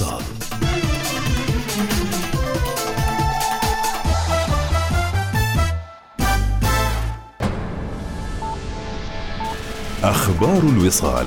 الوصال أخبار الوصال.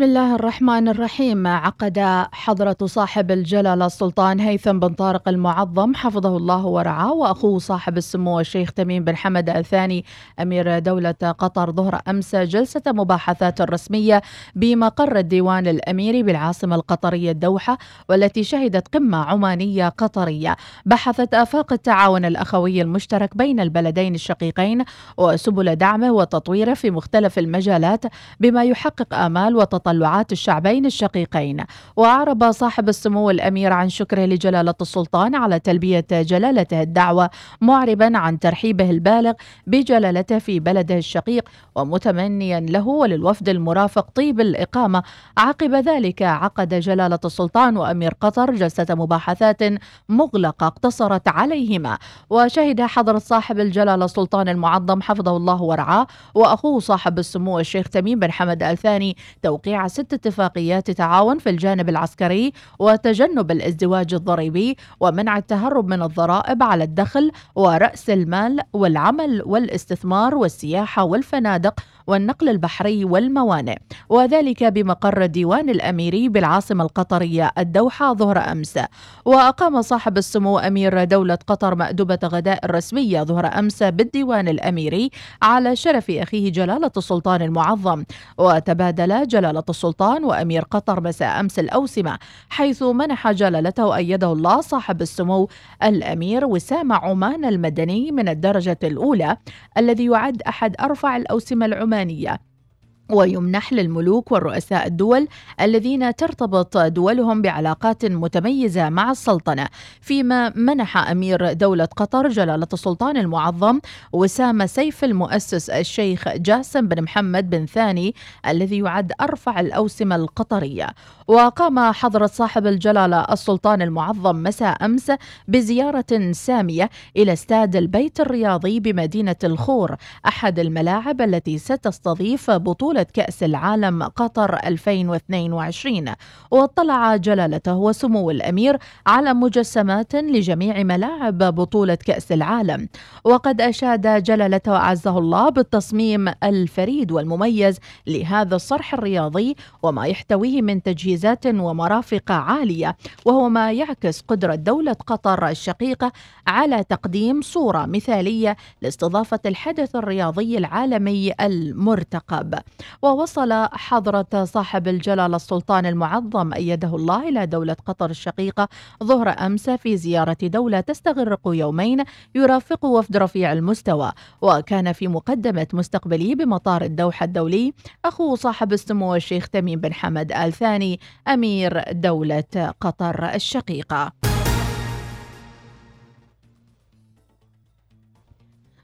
بسم الله الرحمن الرحيم. عقد حضرة صاحب الجلالة السلطان هيثم بن طارق المعظم حفظه الله ورعاه وأخوه صاحب السمو الشيخ تميم بن حمد الثاني أمير دولة قطر ظهر أمس جلسة مباحثات رسمية بمقر الديوان الأميري بالعاصمة القطرية الدوحة والتي شهدت قمة عمانية قطرية. بحثت آفاق التعاون الأخوي المشترك بين البلدين الشقيقين وسبل دعمه وتطويره في مختلف المجالات بما يحقق آمال وتطلعات الشعبين الشقيقين. وأعرب صاحب السمو الأمير عن شكره لجلالة السلطان على تلبية جلالته الدعوة معربا عن ترحيبه البالغ بجلالته في بلده الشقيق ومتمنيا له وللوفد المرافق طيب الإقامة. عقب ذلك عقد جلالة السلطان وأمير قطر جلسة مباحثات مغلقة اقتصرت عليهما. وشهد حضرة صاحب الجلالة السلطان المعظم حفظه الله ورعاه وأخوه صاحب السمو الشيخ تميم بن حمد الثاني توقيع ست اتفاقيات تعاون في الجانب العسكري وتجنب الازدواج الضريبي ومنع التهرب من الضرائب على الدخل ورأس المال والعمل والاستثمار والسياحة والفنادق والنقل البحري والموانئ وذلك بمقر الديوان الأميري بالعاصمة القطرية الدوحة ظهر أمس. وأقام صاحب السمو أمير دولة قطر مأدبة غداء رسمية ظهر أمس بالديوان الأميري على شرف أخيه جلالة السلطان المعظم. وتبادل جلالة السلطان وأمير قطر مساء أمس الأوسمة حيث منح جلالته أيده الله صاحب السمو الأمير وسام عمان المدني من الدرجة الأولى الذي يعد أحد أرفع الأوسمة العمانية ويمنح للملوك والرؤساء الدول الذين ترتبط دولهم بعلاقات متميزة مع السلطنة فيما منح أمير دولة قطر جلالة السلطان المعظم وسام سيف المؤسس الشيخ جاسم بن محمد بن ثاني الذي يعد أرفع الأوسمة القطرية. وقام حضرة صاحب الجلالة السلطان المعظم مساء أمس بزيارة سامية إلى استاد البيت الرياضي بمدينة الخور أحد الملاعب التي ستستضيف بطولة كأس العالم قطر 2022 واطلع جلالته وسمو الأمير على مجسمات لجميع ملاعب بطولة كأس العالم. وقد أشاد جلالته أعزه الله بالتصميم الفريد والمميز لهذا الصرح الرياضي وما يحتويه من تجهيزات ومرافق عالية وهو ما يعكس قدرة دولة قطر الشقيقة على تقديم صورة مثالية لاستضافة الحدث الرياضي العالمي المرتقب. ووصل حضرة صاحب الجلالة السلطان المعظم أيده الله إلى دولة قطر الشقيقة ظهر أمس في زيارة دولة تستغرق يومين يرافق وفد رفيع المستوى. وكان في مقدمة مستقبلي بمطار الدوحة الدولي أخو صاحب السمو الشيخ تميم بن حمد آل ثاني أمير دولة قطر الشقيقة.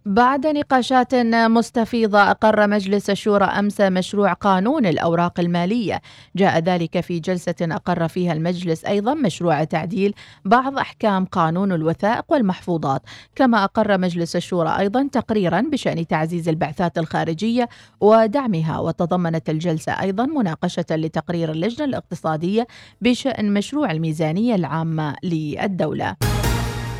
بعد نقاشات مستفيضة أقر مجلس الشورى أمس مشروع قانون الأوراق المالية. جاء ذلك في جلسة أقر فيها المجلس أيضا مشروع تعديل بعض أحكام قانون الوثائق والمحفوظات. كما أقر مجلس الشورى أيضا تقريرا بشأن تعزيز البعثات الخارجية ودعمها وتضمنت الجلسة أيضا مناقشة لتقرير اللجنة الاقتصادية بشأن مشروع الميزانية العامة للدولة.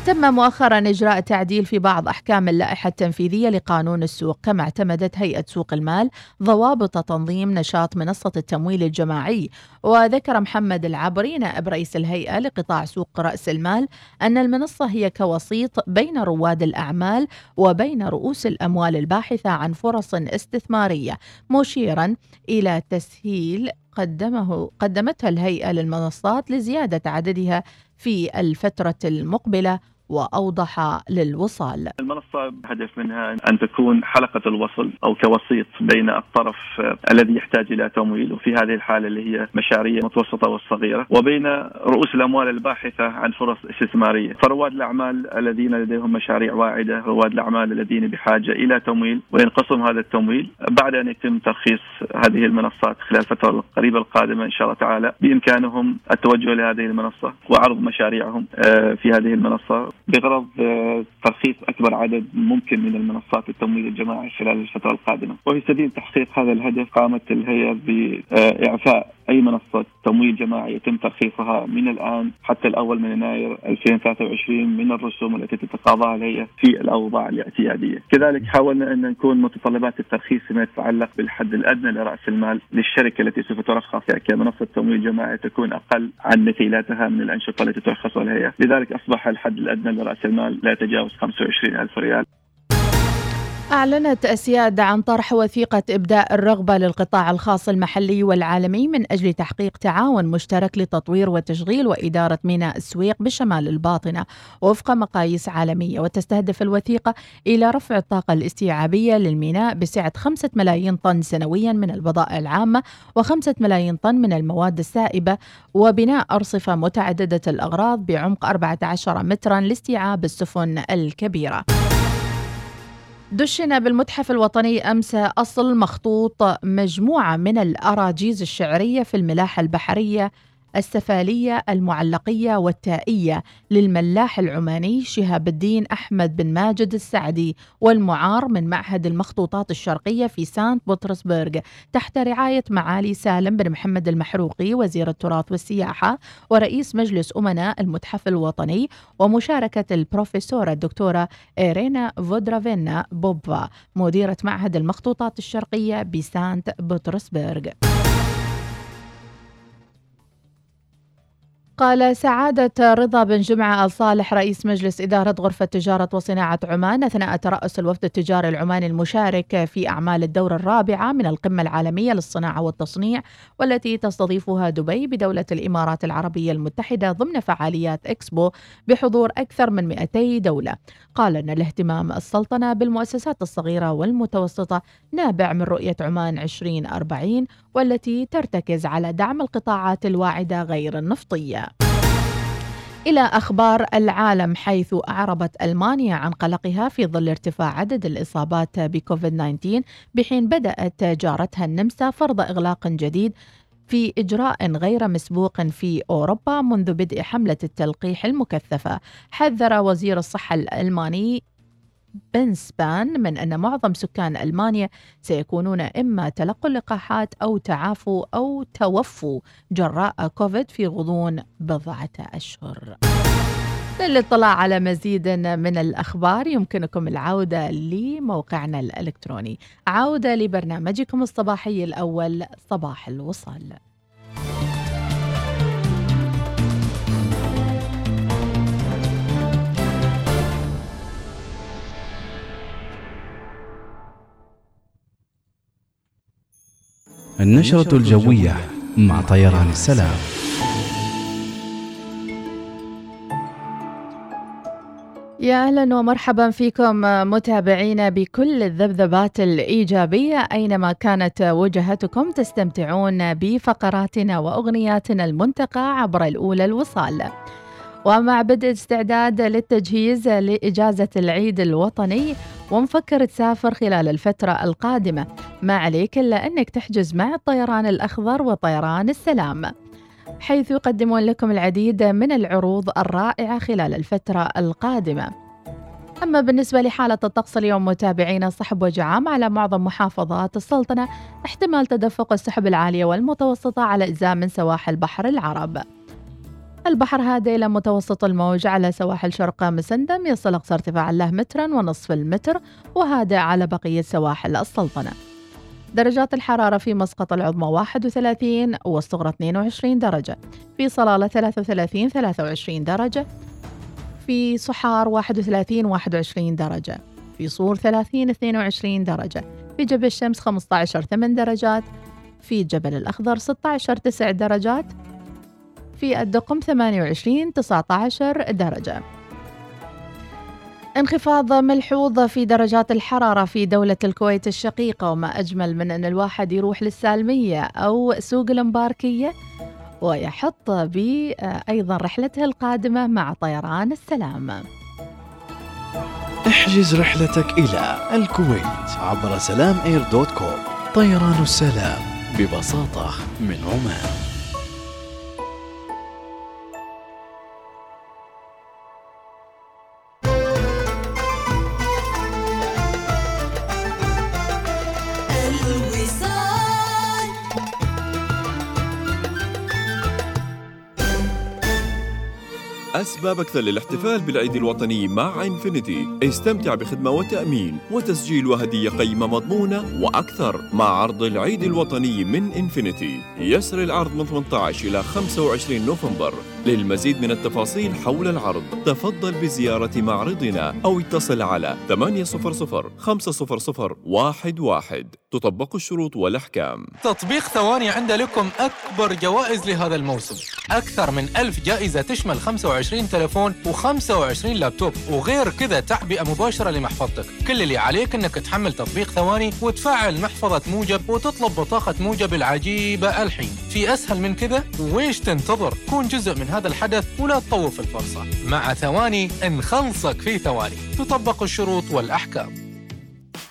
تم مؤخرا إجراء تعديل في بعض أحكام اللائحة التنفيذية لقانون السوق كما اعتمدت هيئة سوق المال ضوابط تنظيم نشاط منصة التمويل الجماعي. وذكر محمد العبري نائب رئيس الهيئة لقطاع سوق رأس المال أن المنصة هي كوسيط بين رواد الأعمال وبين رؤوس الأموال الباحثة عن فرص استثمارية. مشيرا إلى تسهيل قدمه قدمتها الهيئة للمنصات لزيادة عددها في الفترة المقبلة وأوضح للوصال. المنصة هدف منها أن تكون حلقة الوصل أو كوسيط بين الطرف الذي يحتاج إلى تمويل وفي هذه الحالة اللي هي مشاريع متوسطة والصغيرة وبين رؤوس الأموال الباحثة عن فرص استثمارية، فرواد الأعمال الذين لديهم مشاريع واعدة، رواد الأعمال الذين بحاجة إلى تمويل وينقسم هذا التمويل بعد أن يتم ترخيص هذه المنصات خلال الفترة القريبة القادمة إن شاء الله تعالى. بإمكانهم التوجه لهذه المنصة وعرض مشاريعهم في هذه المنصة. بغرض آه، ترخيص أكبر عدد ممكن من المنصات التمويل الجماعي خلال الفترة القادمة، وفي سبيل تحقيق هذا الهدف قامت الهيئة بإعفاء أي منصة تمويل جماعي يتم ترخيصها من الآن حتى الأول من يناير 2023 من الرسوم التي تتقاضاها الهيئه في الأوضاع الاعتيادية، كذلك حاولنا أن نكون متطلبات الترخيص فيما يتعلق بالحد الأدنى لرأس المال للشركة التي سوف ترخص كمنصه تمويل جماعي تكون أقل عن مثيلاتها من الأنشطة التي ترخصها الهيئه، لذلك أصبح الحد الأدنى لرأس المال لا يتجاوز 25 ألف ريال. أعلنت أسياد عن طرح وثيقة إبداء الرغبة للقطاع الخاص المحلي والعالمي من أجل تحقيق تعاون مشترك لتطوير وتشغيل وإدارة ميناء السويق بشمال الباطنة وفق مقاييس عالمية وتستهدف الوثيقة إلى رفع الطاقة الاستيعابية للميناء بسعة 5 ملايين طن سنويا من البضائع العامة و5 ملايين طن من المواد السائبة وبناء أرصفة متعددة الأغراض بعمق 14 مترا لاستيعاب السفن الكبيرة. دشن بالمتحف الوطني أمس أصل مخطوط مجموعة من الأراجيز الشعرية في الملاحة البحرية السفالية المعلقية والتائية للملاح العماني شهاب الدين أحمد بن ماجد السعدي والمعار من معهد المخطوطات الشرقية في سانت بطرسبرغ تحت رعاية معالي سالم بن محمد المحروقي وزير التراث والسياحة ورئيس مجلس أمناء المتحف الوطني ومشاركة البروفيسورة الدكتورة إيرينا فودرافينا بوبا مديرة معهد المخطوطات الشرقية بسانت بطرسبرغ. قال سعادة رضا بن جمعة الصالح رئيس مجلس إدارة غرفة تجارة وصناعة عمان أثناء ترأس الوفد التجاري العماني المشارك في أعمال الدورة الرابعة من القمة العالمية للصناعة والتصنيع والتي تستضيفها دبي بدولة الإمارات العربية المتحدة ضمن فعاليات إكسبو بحضور أكثر من 200 دولة. قال أن الاهتمام السلطنة بالمؤسسات الصغيرة والمتوسطة نابع من رؤية عمان 2040 والتي ترتكز على دعم القطاعات الواعدة غير النفطية. إلى أخبار العالم حيث أعربت ألمانيا عن قلقها في ظل ارتفاع عدد الإصابات بكوفيد 19 بحين بدأت جارتها النمسا فرض إغلاق جديد في إجراء غير مسبوق في أوروبا منذ بدء حملة التلقيح المكثفة حذر وزير الصحة الألماني بنسبان من أن معظم سكان ألمانيا سيكونون إما تلقوا اللقاحات أو تعافوا أو توفوا جراء كوفيد في غضون بضعة أشهر. للاطلاع على مزيد من الأخبار يمكنكم العودة لموقعنا الإلكتروني. عودة لبرنامجكم الصباحي الأول صباح الوصال. النشرة الجوية مع طيران السلام يا أهلا ومرحبا فيكم متابعينا بكل الذبذبات الإيجابية أينما كانت وجهتكم تستمتعون بفقراتنا وأغنياتنا المنتقى عبر الأولى الوصال. ومع بدء استعداد للتجهيز لإجازة العيد الوطني ومفكر تسافر خلال الفترة القادمة. ما عليك إلا أنك تحجز مع الطيران الأخضر وطيران السلام. حيث يقدمون لكم العديد من العروض الرائعة خلال الفترة القادمة. أما بالنسبة لحالة الطقس اليوم متابعينا صحب وجعام على معظم محافظات السلطنة احتمال تدفق السحب العالية والمتوسطة على أجزاء من سواحل بحر العرب. البحر هادئ إلى متوسط الموج على سواحل شرق مسندم يصل أقصى ارتفاع له مترا ونصف المتر وهادئ على بقية سواحل السلطنة. درجات الحرارة في مسقط العظمى 31 والصغرى 22 درجة. في صلالة 33 23 درجة. في صحار 31 21 درجة. في صور 30 22 درجة. في جبل الشمس 15 8 درجات. في جبل الأخضر 16 9 درجات. في الدقم 28 19 درجة. انخفاض ملحوظ في درجات الحرارة في دولة الكويت الشقيقة وما أجمل من أن الواحد يروح للسالمية أو سوق المباركية ويحط بأيضا رحلته القادمة مع طيران السلام. احجز رحلتك إلى الكويت عبر سلام إير دوت كوم طيران السلام ببساطة من عمان. أسباب أكثر للاحتفال بالعيد الوطني مع إنفينيتي. استمتع بخدمة وتأمين وتسجيل وهدية قيمة مضمونة وأكثر مع عرض العيد الوطني من إنفينيتي. يسري العرض من 18 إلى 25 نوفمبر. للمزيد من التفاصيل حول العرض تفضل بزيارة معرضنا أو اتصل على 800 500 11 تطبق الشروط والأحكام. تطبيق ثواني عند لكم أكبر جوائز لهذا الموسم. أكثر من ألف جائزة تشمل 25 تلفون و25 لابتوب. وغير كذا تعبئة مباشرة لمحفظتك. كل اللي عليك أنك تحمل تطبيق ثواني وتفعل محفظة موجب وتطلب بطاقة موجب العجيبة الحين. في أسهل من كذا؟ ويش تنتظر؟ كون جزء من هذا الحدث ولا تطوف الفرصة. مع ثواني نخلصك في ثواني. تطبق الشروط والأحكام.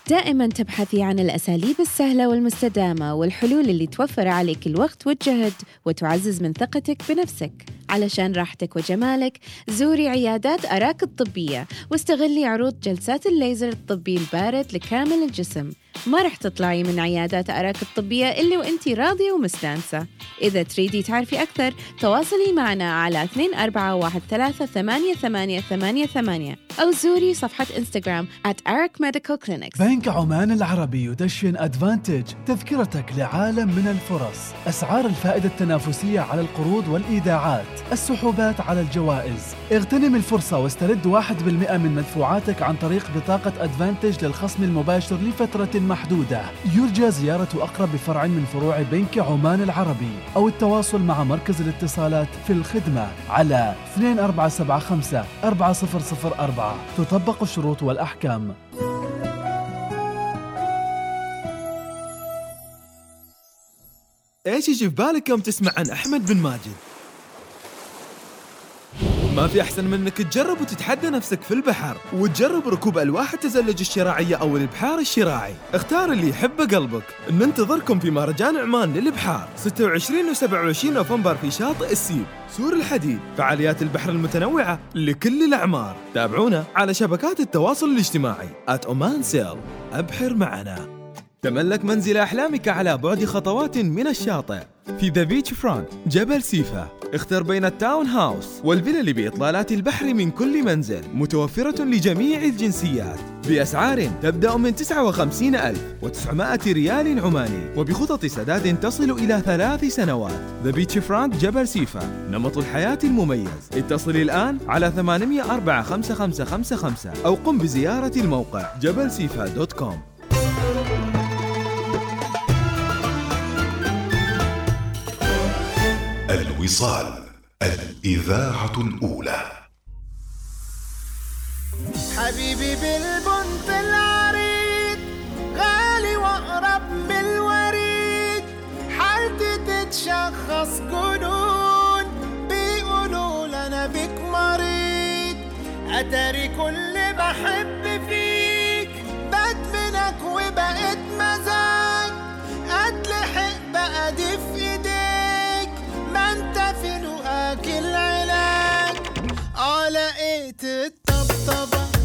دائما تبحثي عن الأساليب السهلة والمستدامة والحلول اللي توفر عليك الوقت والجهد وتعزز من ثقتك بنفسك. علشان راحتك وجمالك زوري عيادات أراك الطبية واستغلي عروض جلسات الليزر الطبي البارد لكامل الجسم. ما رح تطلعي من عيادات أراك الطبية إلا وإنتي راضية ومستانسة. إذا تريدي تعرفي أكثر تواصلي معنا على 2413 أو زوري صفحة إنستغرام at Arak Medical Clinics. بنك عمان العربي يدشن أدفانتج تذكرتك لعالم من الفرص. أسعار الفائدة التنافسية على القروض والإيداعات. السحوبات على الجوائز. اغتنم الفرصة واسترد 1% من مدفوعاتك عن طريق بطاقة أدفانتج للخصم المباشر لفترة محدودة. يرجى زيارة أقرب فرع من فروع بنك عمان العربي أو التواصل مع مركز الاتصالات في الخدمة على 2475 4004 تطبق الشروط والأحكام. إيش يجي في بالك يوم تسمع عن أحمد بن ماجد؟ ما في أحسن من أنك تجرب وتتحدى نفسك في البحر وتجرب ركوب ألواح التزلج الشراعية أو الإبحار الشراعي. اختار اللي يحبه قلبك. ننتظركم في مهرجان عمان للإبحار 26 و 27 نوفمبر في شاطئ السيب سور الحديد فعاليات البحر المتنوعة لكل الأعمار. تابعونا على شبكات التواصل الاجتماعي Sail أبحر معنا. تملك منزل أحلامك على بعد خطوات من الشاطئ. في The Beachfront جبل سيفة. اختر بين ال townhouse والفلل بإطلالات البحر من كل منزل متوفرة لجميع الجنسيات. بأسعار تبدأ من 59900 ريال عماني وبخطط سداد تصل إلى ثلاث سنوات. The Beachfront جبل سيفة. نمط الحياة المميز. اتصل الآن على 804 5555 أو قم بزيارة الموقع جبل دوت كوم. الوصال الإذاعة الأولى. حبيبي بالبنت العريض غالي وأقرب من الوريد. حالتي تتشخص جنون بيقولوا لنا بك مريض. أتاري كل بحب baba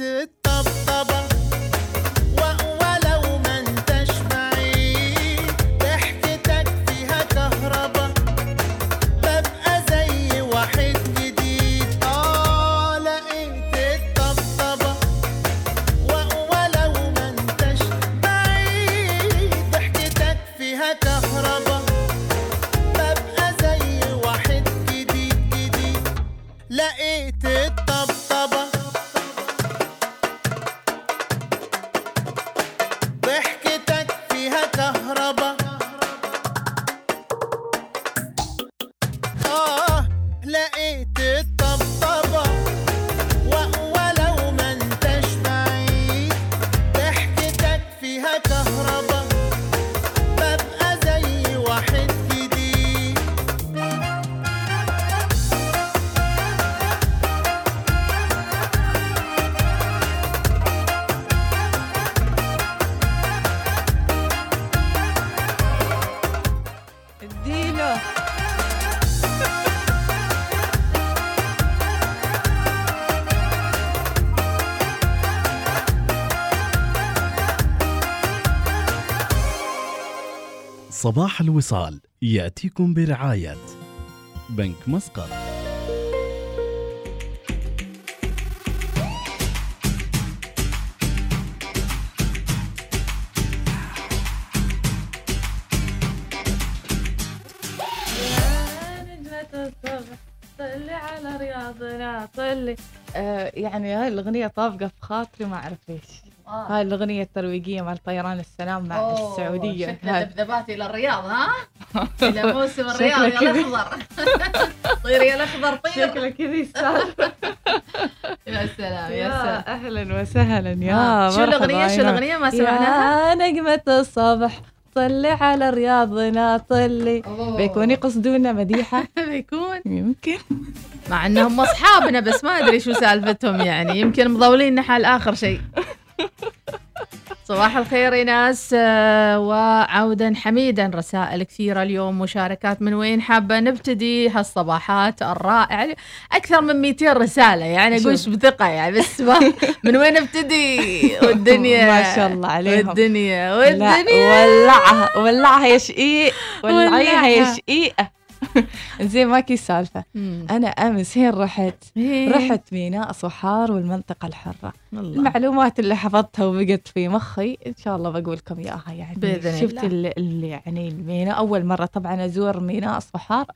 it up, up, up. صباح الوصال يأتيكم برعاية بنك مسقط. طلي على رياضنا طلي آه يعني هاي الأغنية طابقة خاطري ما أعرف ليش هاي الأغنية الترويجية مال طيران السلام مع أوه، هاي. ذبذبات إلى الرياض ها؟ إلى موسم الرياض يا. الأخضر طير يا الأخضر طير شكله السالفة يا سلام يا سلام أهلا وسهلا يا آه، شو الأغنية؟ شو يا الأغنية ما سمعناها؟ يا نجمة الصبح طلي على رياضنا طلي. بيكون يقصدونا مديحة بيكون يمكن مع إنهم أصحابنا بس ما أدري شو سالفتهم يعني. يمكن مضولين حال اخر شيء. صباح الخير يا ناس آه، وعودا حميدا رسائل كثيرة اليوم مشاركات من وين حابة نبتدي؟ هالصباحات الرائعة. أكثر من 200 رسالة يعني أقول شوف. بثقة يعني بس من وين نبتدي؟ والدنيا ما شاء الله عليهم. والدنيا والدنيا ولعها ولعها يا شقيق ولعيها يا ولعها. زين ماكي السالفة مم. أنا أمس هين رحت. رحت ميناء صحار والمنطقة الحرة الله. المعلومات اللي حفظتها وبقت في مخي إن شاء الله بقول لكم إياها يعني بإذن شفت الله. ال- ال- يعني الميناء أول مرة طبعا أزور ميناء صحار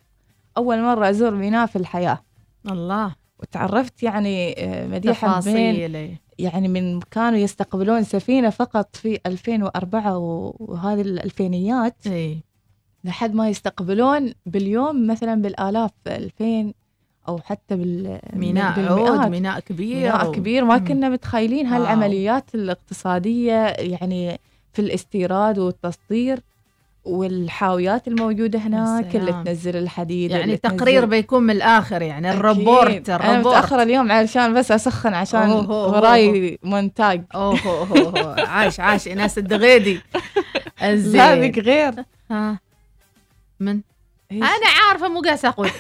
أول مرة أزور ميناء في الحياة الله وتعرفت يعني آه، مديحة بين. يعني من كانوا يستقبلون سفينة فقط في 2004 و- وهذه الألفينيات إيه. لحد ما يستقبلون باليوم مثلا بالآلاف 2000 أو حتى بال ميناء. عود ميناء كبير ميناء كبير ما. كنا متخيلين. هالعمليات الاقتصادية يعني في الاستيراد والتصدير والحاويات الموجودة هناك اللي سلام. تنزل الحديد يعني اللي تقرير تنزل- بيكون من الآخر يعني. الريبورت أنا الريبورت متأخرة اليوم علشان بس أسخن عشان. وراي مونتاج أوه أوه، أوه. عاش عاش ايناس الدغيدي لا زين ذيك غير ها من؟ إيش؟ أنا عارفة مو قاعدة أقول.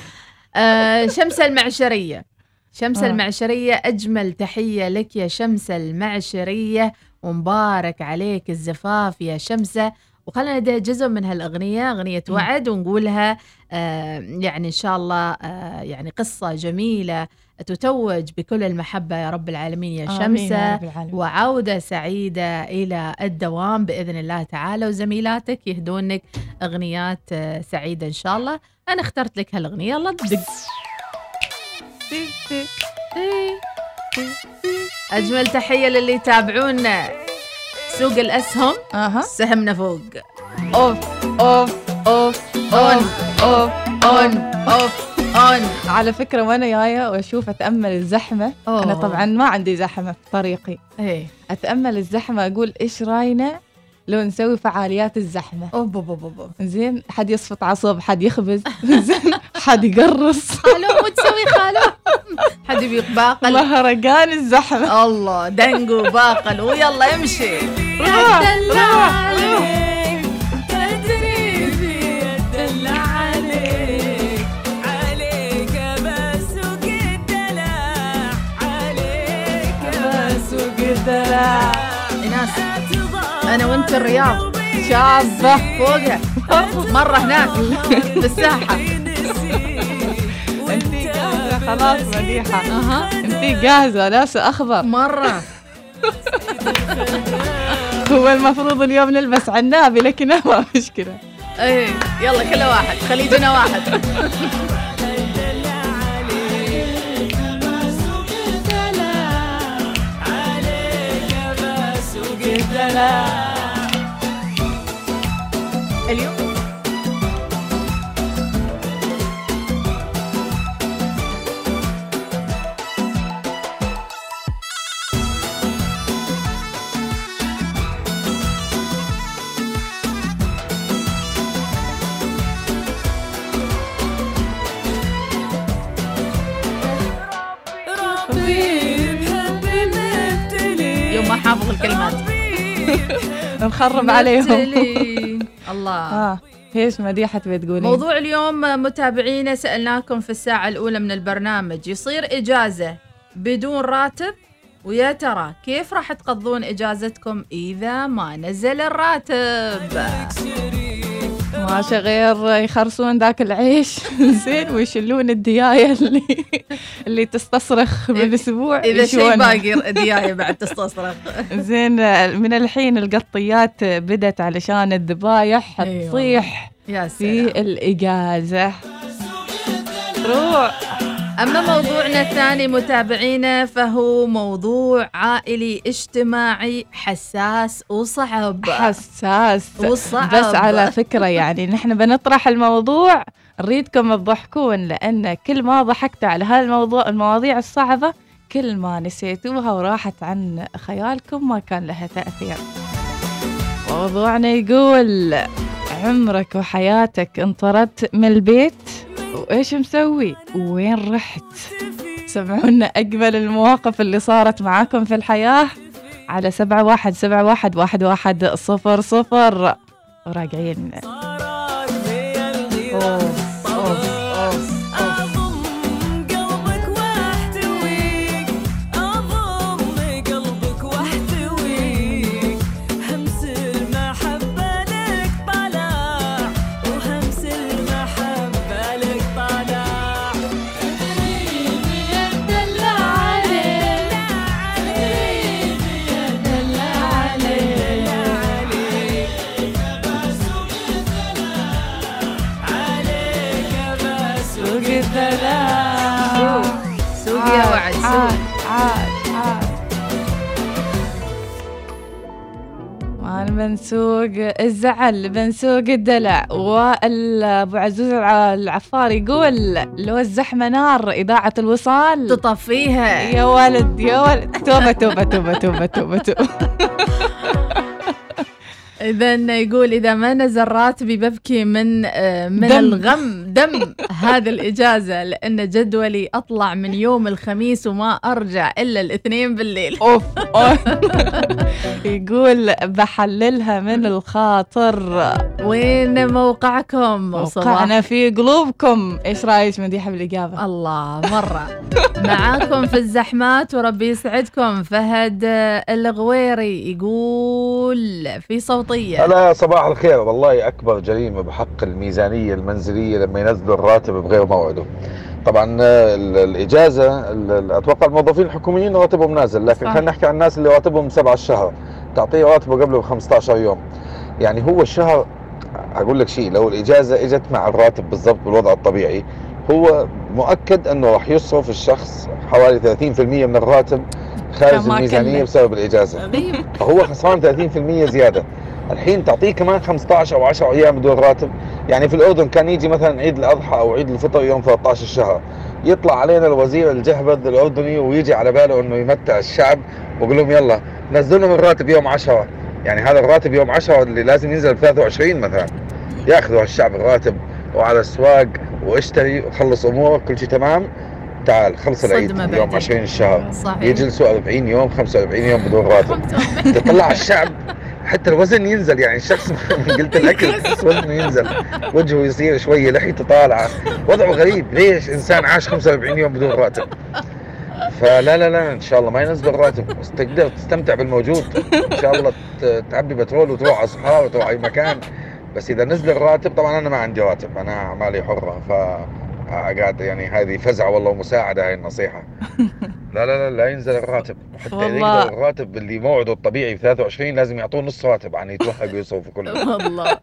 آه شمس المعشرية. شمس آه. المعشرية أجمل تحية لك يا شمس المعشرية. ومبارك عليك الزفاف يا شمسة. وخلنا ندي جزء من هالأغنية أغنية. وعد ونقولها آه يعني إن شاء الله آه يعني قصة جميلة تتوج بكل المحبة يا رب العالمين يا آمين يا شمسة رب العالمين. وعودة سعيدة إلى الدوام بإذن الله تعالى وزميلاتك يهدونك أغنيات آه، سعيدة إن شاء الله أنا اخترت لك هالأغنية يلا دق أجمل تحية للي يتابعونا سوق الأسهم. أها. سهمنا فوق. أوف أوف أوف أون أوف أون أوف أون. على فكرة وأنا جاية وأشوف أتأمل الزحمة أوه. أنا طبعا ما عندي زحمة في طريقي. إيه. أتأمل الزحمة أقول إيش راينا؟ لو نسوي فعاليات الزحمة. أوه بو بو بو بو. زين حد يصفط عصب حد يخبز زين حد يقرص. خالو مو تسوي خالو. حد يبي باقل. مهرجان الزحمة. الله دنقو باقل ويلا امشي. روح، أدلع روح، عليك أنا وأنت الرياض. شابة فوقها. مرة هناك. في الساحة انتي جاهزة؟ خلاص مديحة أها. انتي جاهزة؟ لابسة اخضر مرة. هو المفروض اليوم نلبس عنابي لكن ما مشكلة. إيه. يلا كل واحد. خليجنا واحد. اليوم يوم نخرب عليهم. الله. آه إيش مديحة تبي تقولين؟ موضوع اليوم متابعينا سألناكم في الساعة الأولى من البرنامج. يصير إجازة بدون راتب؟ ويا ترى كيف راح تقضون إجازتكم إذا ما نزل الراتب؟ ماشي غير يخرصون ذاك العيش. زين ويشلون الدياية اللي اللي تستصرخ بالأسبوع إذا شيء. باقي ديايه بعد تستصرخ. زين من الحين القطيات بدت علشان الذبايح أيوة. تصيح في الإجازة. روح. أما موضوعنا الثاني متابعينا فهو موضوع عائلي اجتماعي حساس وصعب. حساس. وصعب. بس على فكرة يعني نحن بنطرح الموضوع نريدكم تضحكون لأن كل ما ضحكتوا على هالموضوع المواضيع الصعبة كل ما نسيتوها وراحت عن خيالكم ما كان لها تأثير. موضوعنا يقول عمرك وحياتك انطردت من البيت؟ وإيش مسوي؟ وين رحت؟ سمعونا أجمل المواقف اللي صارت معاكم في الحياة على سبعة واحد سبعة واحد واحد واحد صفر صفر. وراجعين قلبك الزعل بنسوق الدلع. وابو عزوز الع- العفار يقول لو الزحمة نار إذاعة الوصال. تطفيها. يا ولد يا ولد توبة توبة توبة توبة توبة, توبة. إذا يقول إذا ما نزل راتبي ببكي من آه، من دم. الغم دم. هذه الإجازة لأن جدولي أطلع من يوم الخميس وما أرجع إلا الاثنين بالليل. أوف أوف. يقول بحللها من الخاطر. وين موقعكم؟ وقعنا في قلوبكم. إيش رأيك مديحة بالإجابة؟ الله مرة. معاكم في الزحمات وربي يسعدكم. فهد آه، الغويري يقول في صوتية هلا صباح الخير والله أكبر جريمة بحق الميزانية المنزلية لما ينزلوا الراتب بغير موعده. طبعا آه، ال- الإجازة ال- ال- أتوقع الموظفين الحكوميين راتبهم نازل لكن. خلينا نحكي عن الناس اللي راتبهم سبع الشهر. تعطيه راتبه قبله ب 15 يوم. يعني هو الشهر أقول لك شيء لو الإجازة إجت مع الراتب بالضبط بالوضع الطبيعي هو مؤكد إنه راح يصرف الشخص حوالي 30% من الراتب خارج الميزانية. بسبب الإجازة. فهو خسران 30% زيادة. الحين تعطيه كمان 15 أو 10 أيام بدون راتب. يعني في الأردن كان يجي مثلا عيد الأضحى أو عيد الفطر يوم 13 الشهر يطلع علينا الوزير الجهبذ الأردني ويجي على باله إنه يمتع الشعب ويقول لهم يلا نزلوا لهم الراتب يوم 10 يعني هذا الراتب يوم 10 اللي لازم ينزل ب 23 مثلا. يأخذوا الشعب الراتب وعلى السواق واشتري وخلص امورك كل شيء تمام. تعال خلص العيد يوم بعدين. 20 الشهر. صحيح. يجلسوا 40 يوم 45 يوم بدون راتب. تطلع الشعب. حتى الوزن ينزل يعني الشخص من قلت الاكل وزنه ينزل وجهه يصير شوية لحيته طالعة. وضعه غريب. ليش؟ إنسان عاش 45 يوم بدون راتب. فلا لا لا إن شاء الله ما ينزل الراتب بس تقدر تستمتع بالموجود. إن شاء الله تعبي بترول وتروح على وتروح أي مكان. بس إذا نزل الراتب طبعا أنا ما عندي راتب. أنا اعمالي حرة. ف قاعد يعني هذه فزعة والله ومساعدة هاي النصيحة. لا لا لا لا ينزل الراتب. حتى والله. يقدر الراتب اللي موعده الطبيعي ب 23 لازم يعطوه نص راتب عن يتوهق ويصرفه كله والله.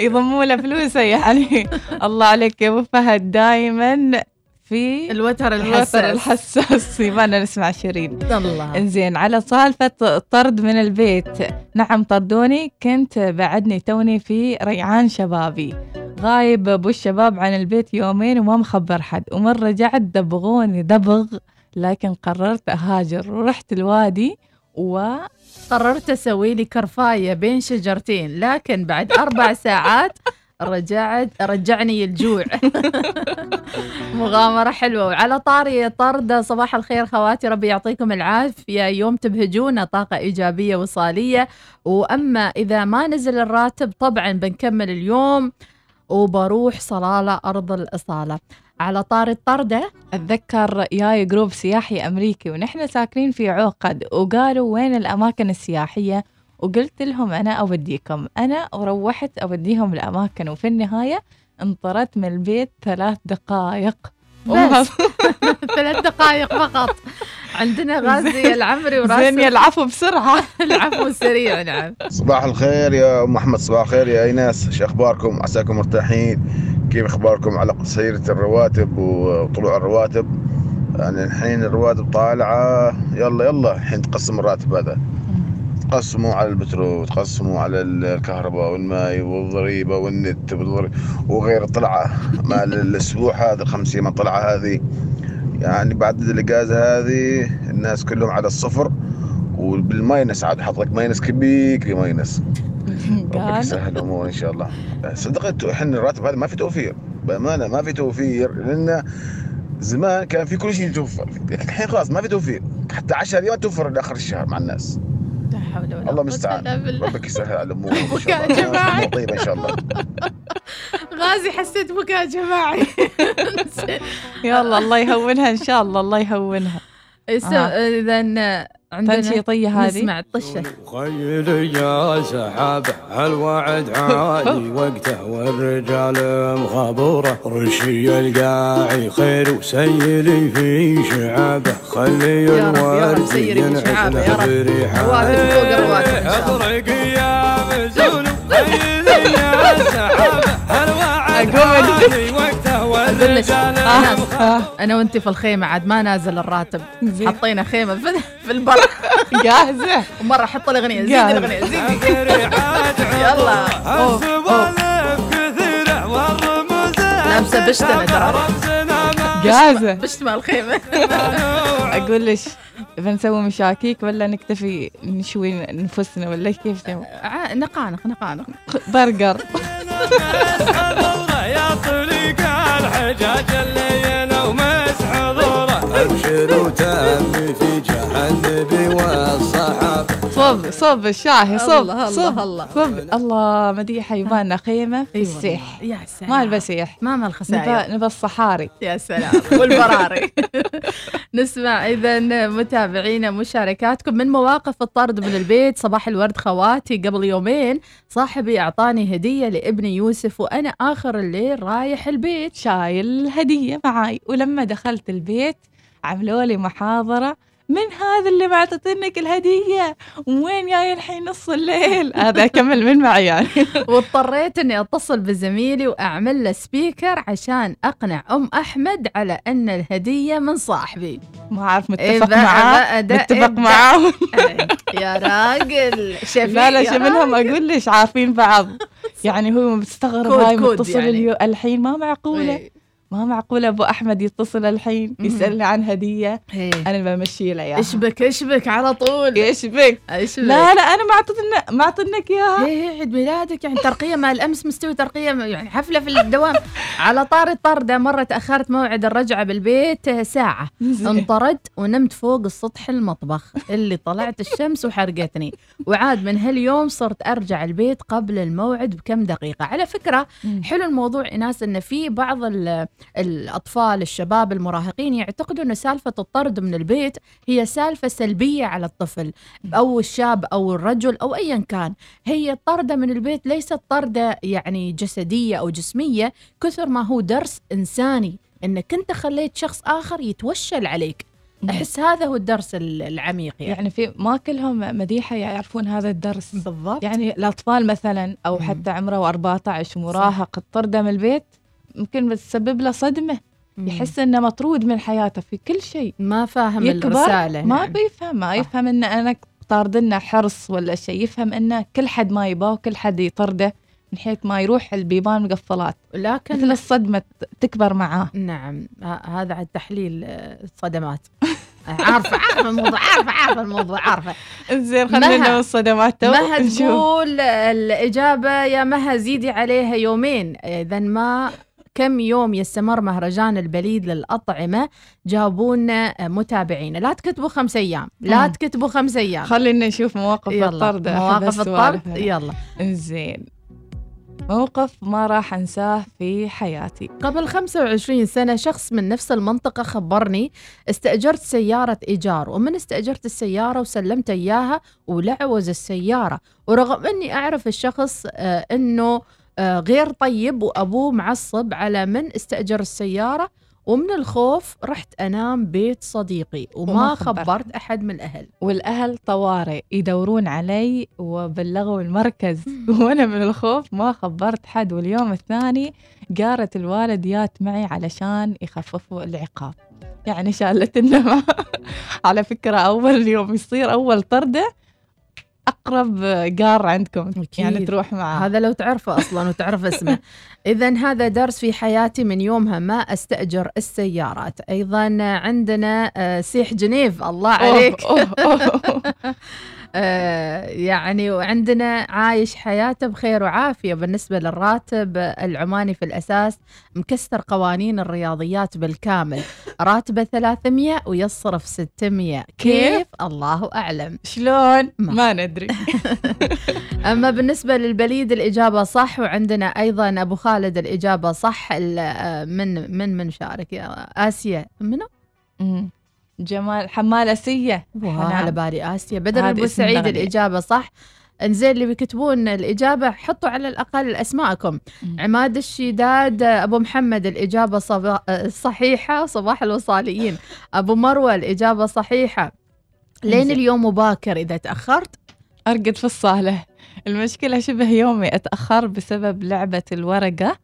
يضموا له فلوسه يعني. الله عليك يا أبو فهد. دائما في الوتر الوتر الحساس. الحساس. يبغانا نسمع شيرين. الله إنزين على سالفة الطرد من البيت. نعم طردوني. كنت بعدني توني في ريعان شبابي. غايب أبو الشباب عن البيت يومين وما مخبر حد. ومن رجعت دبغوني دبغ لكن قررت أهاجر. ورحت الوادي و قررت أسوي لي كرفاية بين شجرتين. لكن بعد أربع ساعات رجعت رجعني الجوع. مغامرة حلوة. وعلى طاري طرد صباح الخير خواتي ربي يعطيكم العافية. يوم تبهجونا طاقة إيجابية وصالية. وأما إذا ما نزل الراتب طبعا بنكمل اليوم وبروح صلالة أرض الإصالة. على طار الطردة أتذكر جاي جروب سياحي أمريكي ونحن ساكنين في عقد وقالوا وين الأماكن السياحية؟ وقلت لهم أنا أوديكم. أنا وروحت أوديهم الاماكن وفي النهاية انطرت من البيت ثلاث دقائق بس. ثلاث دقائق فقط. عندنا غازي العمري وراسل زين العفو بسرعة. العفو سريع نعم. صباح الخير يا أم احمد صباح الخير يا إيناس. شو أخباركم؟ عساكم مرتاحين؟ كيف أخباركم على سيرة الرواتب وطلوع الرواتب؟ يعني الحين الرواتب طالعة. يلا يلا الحين تقسم الراتب هذا. تقسموا على البترول تقسموا على الكهرباء والماء والضريبة والنت وغير طلعة مال الأسبوع هذا الخمس أيام طلعة هذه يعني بعد الاجازة هذه الناس كلهم على الصفر وبال minus عاد حاط لك minus كبير minus. ربك يسهل الأمور إن شاء الله. صدقت إحنا الراتب هذا ما في توفير. بأمانة ما في توفير لأن زمان كان في كل شيء يتوفر الحين خلاص ما في توفير. حتى 10 ريال توفر لآخر الشهر مع الناس. لا حول ولا الله قوة المستعان. إلا بالله. ربك يسهل على الأمور. بكاء شاء الله. جماعي. طيبه إن شاء الله. غازي حسيت بكاء جماعي. يلا الله يهونها إن شاء الله الله يهونها. اذا عندنا تنشيطية هذه؟ نسمع الطشة. خيل يا سحابة الوعد عالي وقته والرجال مغبورة رشي القاعي خير وسيلي في شعابه خلي يا رب، يا رب، الورد رب. بريحة. أطرق يا مزول خيل يا سحابة الوعد. عالي أقول لك. ناس أنا وأنت في الخيمة. عاد ما نازل الراتب. حطينا خيمة في, في البر. جاهزة. ومرة حط الاغنيه زيد جاهزة. الأغنية. زيد. يلا. لابسه بشتنا ترى جاهزة. بشت مال الخيمة. أقول لك بنسوي مشاكيك ولا نكتفي نشوي نفسنا ولا كيف؟ نسوي؟ ع- نقانق نقانق. برجر. طريق الحجاج الليلة ومسح ظهره. أبشر وتامي في جاه النبي والصحابة صب صب الشاهي صب الله، صب الله. صب. الله مديحة يبانا خيمة في السيح. يا سلام. ما البسيح ما مال نبى الخسائر نبى الصحاري. يا سلام. والبراري. نسمع إذا متابعينا مشاركاتكم من مواقف الطرد من البيت صباح الورد خواتي قبل يومين صاحبي أعطاني هدية لابني يوسف وأنا آخر الليل رايح البيت. شايل الهدية معاي ولما دخلت البيت عملوا لي محاضرة من هذا اللي معطتنك الهدية؟ وين جاي الحين نص الليل؟ هذا أكمل من معي يعني. واضطريت إني أتصل بزميلي وأعمل له سبيكر عشان أقنع أم أحمد على أن الهدية من صاحبي. ما إيه متفق معاه متفق معاه يا راجل لا لا راجل. أقول ليش عارفين بعض. يعني هو مستغرب هاي متصل يعني. الحين ما معقولة. إيه. ما معقوله أبو أحمد يتصل الحين يسألني عن هدية؟ إيه. أنا بمشي له اياها اشبك اشبك على طول. إيش بك؟ اشبك لا لا أنا ما اعطتنا ما اعطتك إياها. إيه عيد ميلادك يعني ترقية مال امس مستوي ترقية يعني حفلة في الدوام. على طار الطرده مرة تأخرت موعد الرجعة بالبيت ساعة. انطرد ونمت فوق السطح المطبخ اللي طلعت الشمس وحرقتني. وعاد من هاليوم صرت أرجع البيت قبل الموعد بكم دقيقة. على فكرة حلو الموضوع ناس إن في بعض ال- الأطفال الشباب المراهقين يعتقدوا ان سالفة الطرد من البيت هي سالفة سلبية على الطفل أو الشاب أو الرجل أو ايا كان. هي الطرده من البيت ليست طردة يعني جسدية أو جسمية كثر ما هو درس إنساني إنك انت خليت شخص آخر يتوشل عليك. أحس هذا هو الدرس ال- العميق يعني, يعني في ما كلهم مديحة يعرفون هذا الدرس. بالضبط. يعني الأطفال مثلا أو حتى عمره 14 ومراهق الطردة من البيت ممكن بتسبب له صدمة. يحس إنه مطرود من حياته في كل شيء. ما فاهم يكبر الرسالة ما نعم. بيفهم ما يفهم إن أنا طاردنا حرص ولا شيء. يفهم انه كل حد ما يباه وكل حد يطرده من حيث ما يروح البيبان مقفلات. لكن مثل الصدمة تكبر معاه. نعم هذا عاد تحليل آه، الصدمات. عارفة عارفة الموضوع عارفة عارفة الموضوع عارفة. زين خلينا الصدمات. تو مها. تقول الإجابة يا مها زيدي عليها يومين. إذا ما كم يوم يستمر مهرجان البليد للأطعمة جاوبونا متابعين. لا تكتبوا خمس أيام لا مم. تكتبوا خمس أيام. خلينا نشوف مواقف يلا، الطرد. مواقف الطرد. يلا. زين. موقف ما راح أنساه في حياتي. قبل 25 سنة شخص من نفس المنطقة خبرني استأجرت سيارة إيجار ومن استأجرت السيارة وسلمت إياها ولعوز السيارة. ورغم أني أعرف الشخص آه أنه آه غير طيب وأبوه معصب على من استأجر السيارة ومن الخوف رحت أنام بيت صديقي وما وما خبرت. خبرت أحد من الأهل والأهل طوارئ يدورون علي وبلغوا المركز وأنا من الخوف ما خبرت حد. واليوم الثاني قارت الوالد جات معي علشان يخففوا العقاب. يعني شالت النمى على فكرة أول يوم يصير أول طردة أقرب قار عندكم يعني أكيد. تروح معاه هذا لو تعرفه أصلا وتعرف اسمه اذا هذا درس في حياتي من يومها ما أستأجر السيارات أيضا عندنا آه، سيح جنيف الله أوه، عليك أوه، أوه. آه، يعني وعندنا عايش حياته بخير وعافية بالنسبة للراتب العماني في الأساس مكسر قوانين الرياضيات بالكامل. راتبه 300 ويصرف 600 كيف؟ الله أعلم. شلون؟ ما ندري. أما بالنسبة للبليد الإجابة صح وعندنا أيضا أبو خالد الإجابة صح آه، من من من شارك يا آسيا. منو؟ جمال حمال أسية. وها على بالي آسيا بدر اسم سعيد. الإجابة صح. انزين اللي بيكتبون الإجابة حطوا على الأقل أسماءكم. عماد الشداد أبو محمد الإجابة صبا- صحيحة صباح الوصاليين. أبو مروة الإجابة صحيحة. لين. اليوم مباكر إذا تأخرت. أرقد في الصالة. المشكلة شبه يومي أتأخر بسبب لعبة الورقة.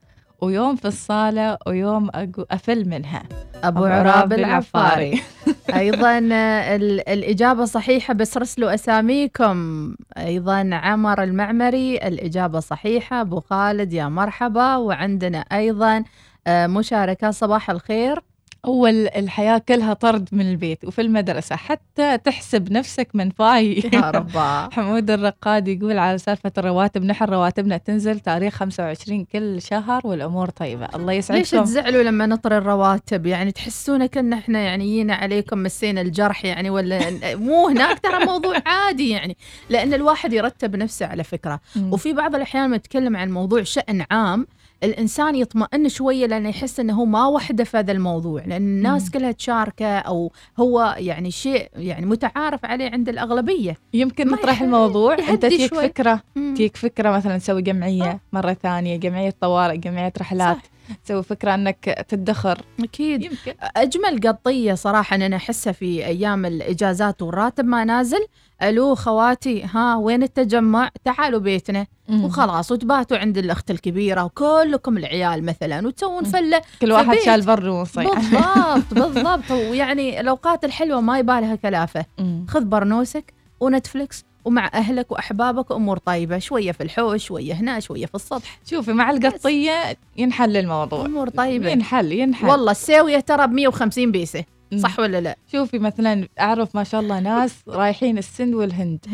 ويوم في الصالة ويوم أفل منها. أبو عراب العفاري. أيضا آه، ال- الإجابة صحيحة بس رسلوا أساميكم. أيضا عمر المعمري الإجابة صحيحة. أبو خالد يا مرحبا. وعندنا أيضا آه، مشاركة صباح الخير. أول الحياة كلها طرد من البيت وفي المدرسة حتى تحسب نفسك منفاي يا ربا. حمود الرقاد يقول على سالفة الرواتب نحن رواتبنا تنزل تاريخ 25 كل شهر والأمور طيبة. الله ليش يسعدكم. تزعلوا لما نطر الرواتب؟ يعني تحسون كأن إحنا يعني جينا عليكم مسينا الجرح يعني ولا مو هناك ترى موضوع عادي يعني. لأن الواحد يرتب نفسه على فكرة. مم. وفي بعض الأحيان لما نتكلم عن موضوع شأن عام الإنسان يطمئن شوية لأنه يحس أنه هو ما وحده في هذا الموضوع لأن الناس. كلها تشاركه أو هو يعني شيء يعني متعارف عليه عند الأغلبية يمكن نطرح الموضوع أنت شوي. فكرة مم. تجيك فكرة مثلا نسوي جمعية مرة ثانية جمعية طوارئ جمعية رحلات تسوي فكرة أنك تدخر. أكيد. يمكن. أجمل قطية صراحة أن أنا أحسها في أيام الإجازات والراتب ما نازل. ألو خواتي ها وين التجمع؟ تعالوا بيتنا. مم. وخلاص وتباتوا عند الأخت الكبيرة وكلكم العيال مثلا وتسوون فلة كل واحد. شال بر وصي بالضبط بالضبط. ويعني الأوقات الحلوة ما يبالها كلافة. مم. خذ برنوسك ونتفلكس ومع أهلك وأحبابك أمور طيبة شوية في الحوش شوية هنا شوية في السطح شوفي مع القطية ينحل الموضوع. أمور طيبة. ينحل ينحل. والله الساوية ترى ب 150 بيسة. صح ولا لا؟ شوفي مثلا أعرف ما شاء الله ناس رايحين السند والهند.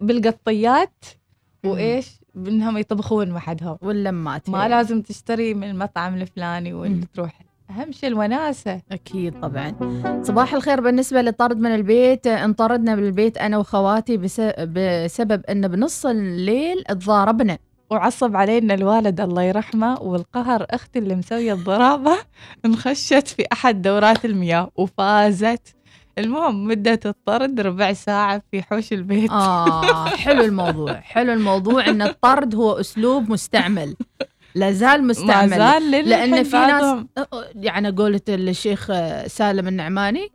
بالقطيات وإيش؟ بإنهم يطبخون وحدهم واللمات. ما هي. لازم تشتري من المطعم الفلاني ولا تروح أهم شيء الوناسة. أكيد طبعا. صباح الخير بالنسبة للطرد من البيت. انطردنا من البيت أنا وخواتي بس بسبب أن بنص الليل تضاربنا وعصب علينا الوالد الله يرحمه والقهر أختي اللي مسوية الضرابة انخشت في أحد دورات المياه وفازت. المهم مدة الطرد ربع ساعة في حوش البيت. آه حلو الموضوع. حلو الموضوع أن الطرد هو أسلوب مستعمل. لا زال مستعمل ما زال لأن في ناس بعضهم. يعني قولت الشيخ سالم النعماني.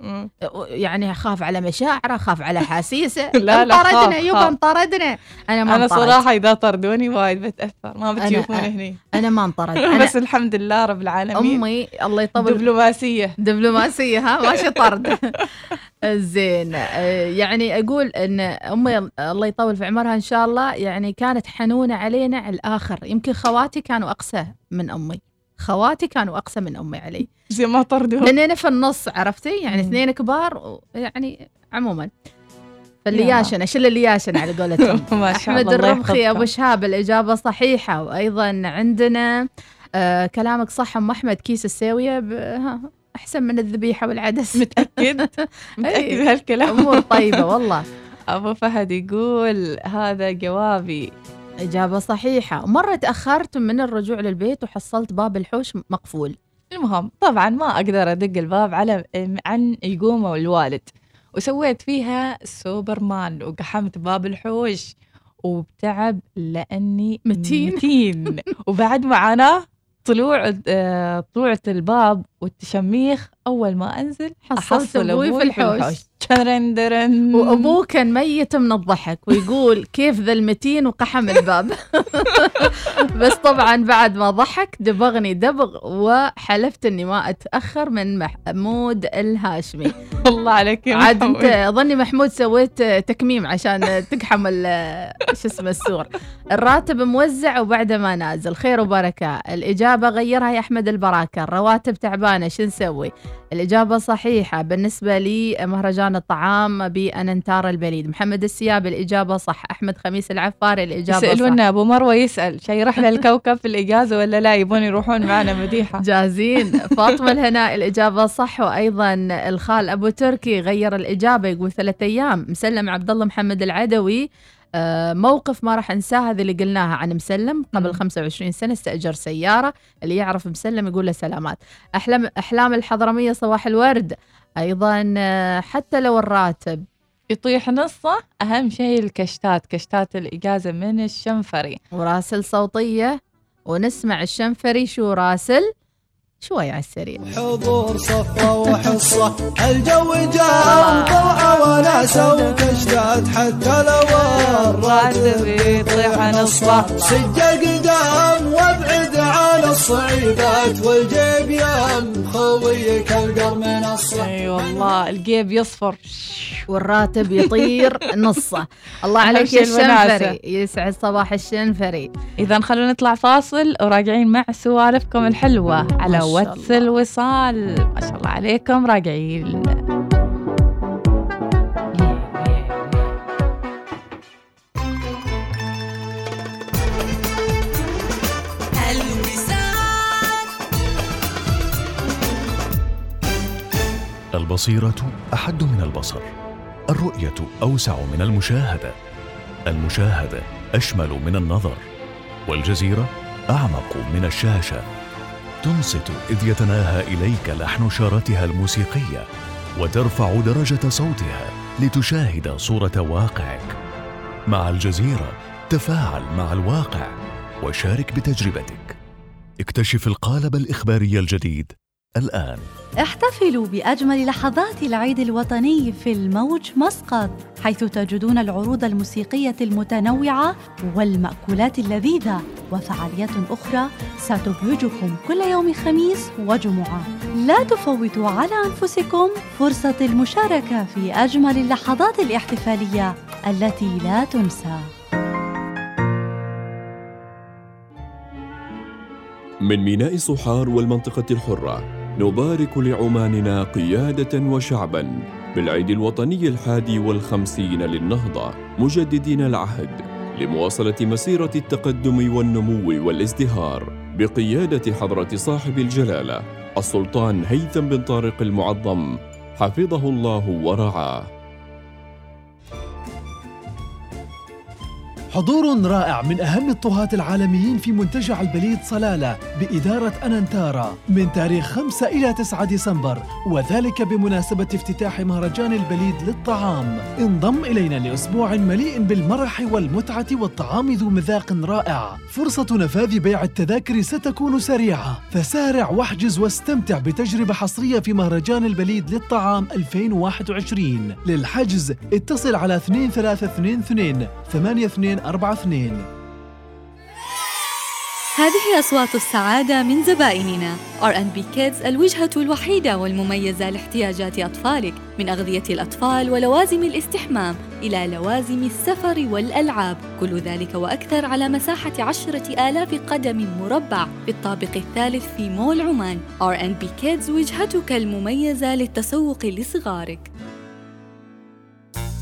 يعني خاف على مشاعره خاف على حاسيسه لا، لا، انطردنا خاف، يبا. انطردنا أنا ما أنا انطرد. صراحة إذا طردوني وايد بتأثر ما بتشوفون أنا- هني أنا ما انطرد أنا بس الحمد لله رب العالمين أمي الله يطول دبلوماسية دبلوماسية ها ماشي طرد زين. آه، يعني أقول إن أمي الله يطول في عمرها إن شاء الله. يعني كانت حنونة علينا على الآخر. يمكن خواتي كانوا أقسى من أمي. خواتي كانوا أقسى من أمي علي. زي ما طردوهم. لأننا في النص عرفتي؟ يعني. اثنين كبار يعني عموما. فاللياشن اشيل اللياشن على قولتهم. أحمد يحفظكم. أبو شهاب الإجابة صحيحة. وأيضا عندنا آه كلامك صح أم أحمد كيس الساوية أحسن من الذبيحة والعدس. متأكد؟ متأكد بهالكلام أمور طيبة والله. أبو فهد يقول هذا جوابي. إجابة صحيحة. مرة تأخرت من الرجوع للبيت وحصلت باب الحوش مقفول. المهم طبعا ما أقدر أدق الباب على عن يقوم الوالد. وسويت فيها سوبرمان وقحمت باب الحوش. وبتعب لأني متين. متين. وبعد معاناة طلوع آه، طلوعة الباب والتشميخ أول ما أنزل حصلت أبوي في الحوش. ترن درن وأبوي كان ميت من الضحك ويقول كيف ذا المتين وقحم الباب. بس طبعا بعد ما ضحك دبغني دبغ وحلفت إني ما أتأخر من محمود الهاشمي. الله عليك يا عاد. أنت أظني محمود سويت تكميم عشان تقحم شو اسمه السور. الراتب موزع وبعده ما نازل. خير وبركة. الإجابة غيرها يا أحمد البراكة. الرواتب تعبانه شو نسوي؟ الإجابة صحيحة. بالنسبة لي مهرجان الطعام بأنانتارا البليد. محمد السياب الإجابة صح. أحمد خميس العفاري الإجابة صح. يسألونا أبو مروة يسأل. شي رحلة الكوكب في الإجازة ولا لا؟ يبون يروحون معنا مديحة. جاهزين. فاطمة الهناء الإجابة صح. وأيضا الخال أبو تركي غير الإجابة يقول ثلاثة أيام. مسلم عبد الله محمد العدوي موقف ما راح انساه هذه اللي قلناها عن مسلم قبل 25 سنة استأجر سيارة. اللي يعرف مسلم يقول له سلامات. احلام أحلام الحضرمية صباح الورد. أيضا آه، حتى لو الراتب يطيح نصه أهم شيء الكشتات كشتات الإجازة من الشنفري. وراسل صوتية ونسمع الشنفري شو راسل. شوي على السريع. حضور صفة وحصة الجو جام طلعة وناسة وكشتات حتى لو الراتب يطيح نصفه. سجل قدام الصعيدات والجيب يم خويك القرم نصه. أي والله الجيب يصفر. والراتب يطير نصه. الله عليك يا. الشنفري. يسعد صباح الشنفري. إذا خلونا نطلع فاصل وراجعين مع سوالفكم الحلوة على واتس الوصال. ما شاء الله عليكم راجعين. البصيرة أحد من البصر الرؤية أوسع من المشاهدة المشاهدة أشمل من النظر والجزيرة أعمق من الشاشة تنصت إذ يتناهى إليك لحن شارتها الموسيقية وترفع درجة صوتها لتشاهد صورة واقعك. مع الجزيرة تفاعل مع الواقع وشارك بتجربتك. اكتشف القالب الإخباري الجديد الآن. احتفلوا بأجمل لحظات العيد الوطني في الموج مسقط حيث تجدون العروض الموسيقية المتنوعة والمأكولات اللذيذة وفعاليات أخرى ستبهجكم كل يوم خميس وجمعة. لا تفوتوا على أنفسكم فرصة المشاركة في أجمل اللحظات الاحتفالية التي لا تنسى. من ميناء صحار والمنطقة الحرة نبارك لعماننا قيادة وشعبا بالعيد الوطني الحادي والخمسين للنهضة مجددين العهد لمواصلة مسيرة التقدم والنمو والازدهار بقيادة حضرة صاحب الجلالة السلطان هيثم بن طارق المعظم حفظه الله ورعاه. حضور رائع من أهم الطهاة العالميين في منتجع البليد صلالة بإدارة أنانتارا من تاريخ 5 إلى 9 ديسمبر وذلك بمناسبة افتتاح مهرجان البليد للطعام. انضم إلينا لأسبوع مليء بالمرح والمتعة والطعام ذو مذاق رائع. فرصة نفاذ بيع التذاكر ستكون سريعة. فسارع واحجز واستمتع بتجربة حصرية في مهرجان البليد للطعام 2021 للحجز اتصل على 2322 8242 هذه أصوات السعادة من زبائننا. R&B Kids الوجهة الوحيدة والمميزة لاحتياجات أطفالك من أغذية الأطفال ولوازم الاستحمام إلى لوازم السفر والألعاب. كل ذلك وأكثر على مساحة عشرة آلاف قدم مربع في الطابق الثالث في مول عمان. R&B Kids وجهتك المميزة للتسوق لصغارك.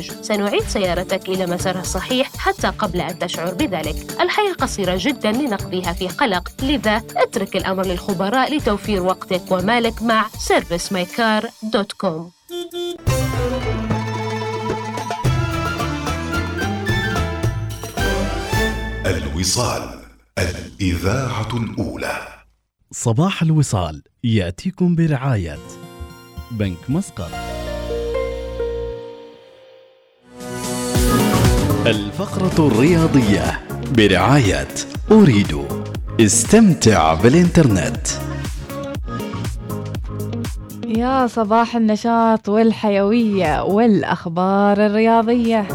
سنعيد سيارتك إلى مسارها الصحيح حتى قبل أن تشعر بذلك. الحياة قصيرة جدا لنقضيها في قلق. لذا اترك الأمر للخبراء لتوفير وقتك ومالك مع servicemycar.com الوصال الإذاعة الأولى. صباح الوصال يأتيكم برعاية بنك مسقط. الفقرة الرياضية برعاية أريد استمتع بالإنترنت. يا صباح النشاط والحيوية والأخبار الرياضية.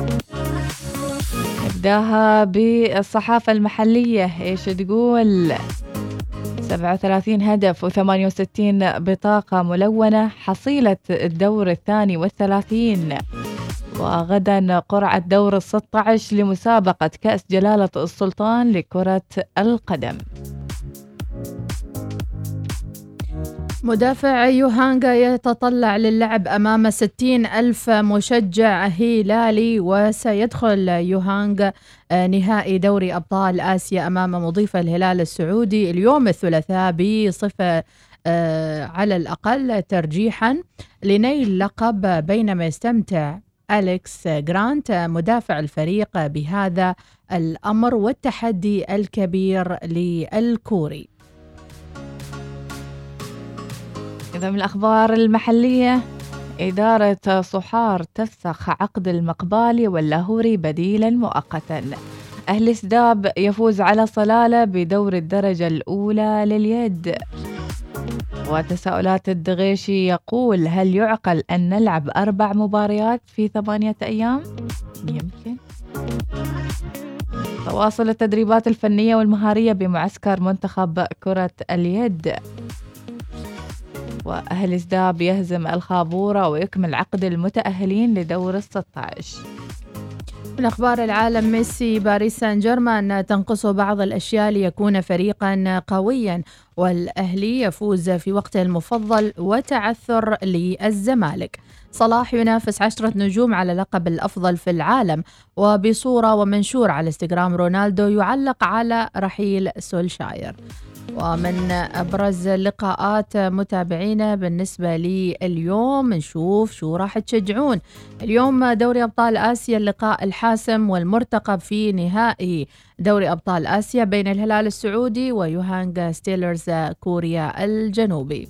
نبدأها بالصحافة المحلية. إيش تقول؟ 37 هدف و68 بطاقة ملونة. حصيلة الدور الثاني والثلاثين. وغدا قرعة دور الستة عشر لمسابقة كأس جلالة السلطان لكرة القدم. مدافع يوهانغا يتطلع للعب أمام 60 ألف مشجع هلالي وسيدخل يوهانغا آه، نهائي دوري أبطال آسيا أمام مضيف الهلال السعودي اليوم الثلاثاء بصفة آه، على الأقل ترجيحا لنيل لقب بينما يستمتع أليكس جرانت مدافع الفريق بهذا الأمر والتحدي الكبير للكوري. إذا من الأخبار المحلية إدارة صحار تفسخ عقد المقبالي واللاهوري بديلا مؤقتا. أهل سداب يفوز على صلالة بدور الدرجة الأولى لليد. وتساؤلات الدغيشي يقول هل يعقل أن نلعب أربع مباريات في ثمانية أيام؟ يمكن. تواصل التدريبات الفنية والمهارية بمعسكر منتخب كرة اليد. وأهل سداب يهزم الخابورة ويكمل عقد المتأهلين لدور الستة عشر. من أخبار العالم ميسي باريس سان جيرمان تنقصه بعض الأشياء ليكون فريقا قويا والأهلي يفوز في وقته المفضل وتعثر للزمالك. صلاح ينافس عشرة نجوم على لقب الأفضل في العالم وبصورة ومنشور على إنستغرام رونالدو يعلق على رحيل سولشاير. ومن أبرز اللقاءات متابعينا بالنسبة لي اليوم نشوف شو راح تشجعون. اليوم دوري أبطال آسيا اللقاء الحاسم والمرتقب في نهائي دوري أبطال آسيا بين الهلال السعودي ويوهانغ ستيلرز كوريا الجنوبي.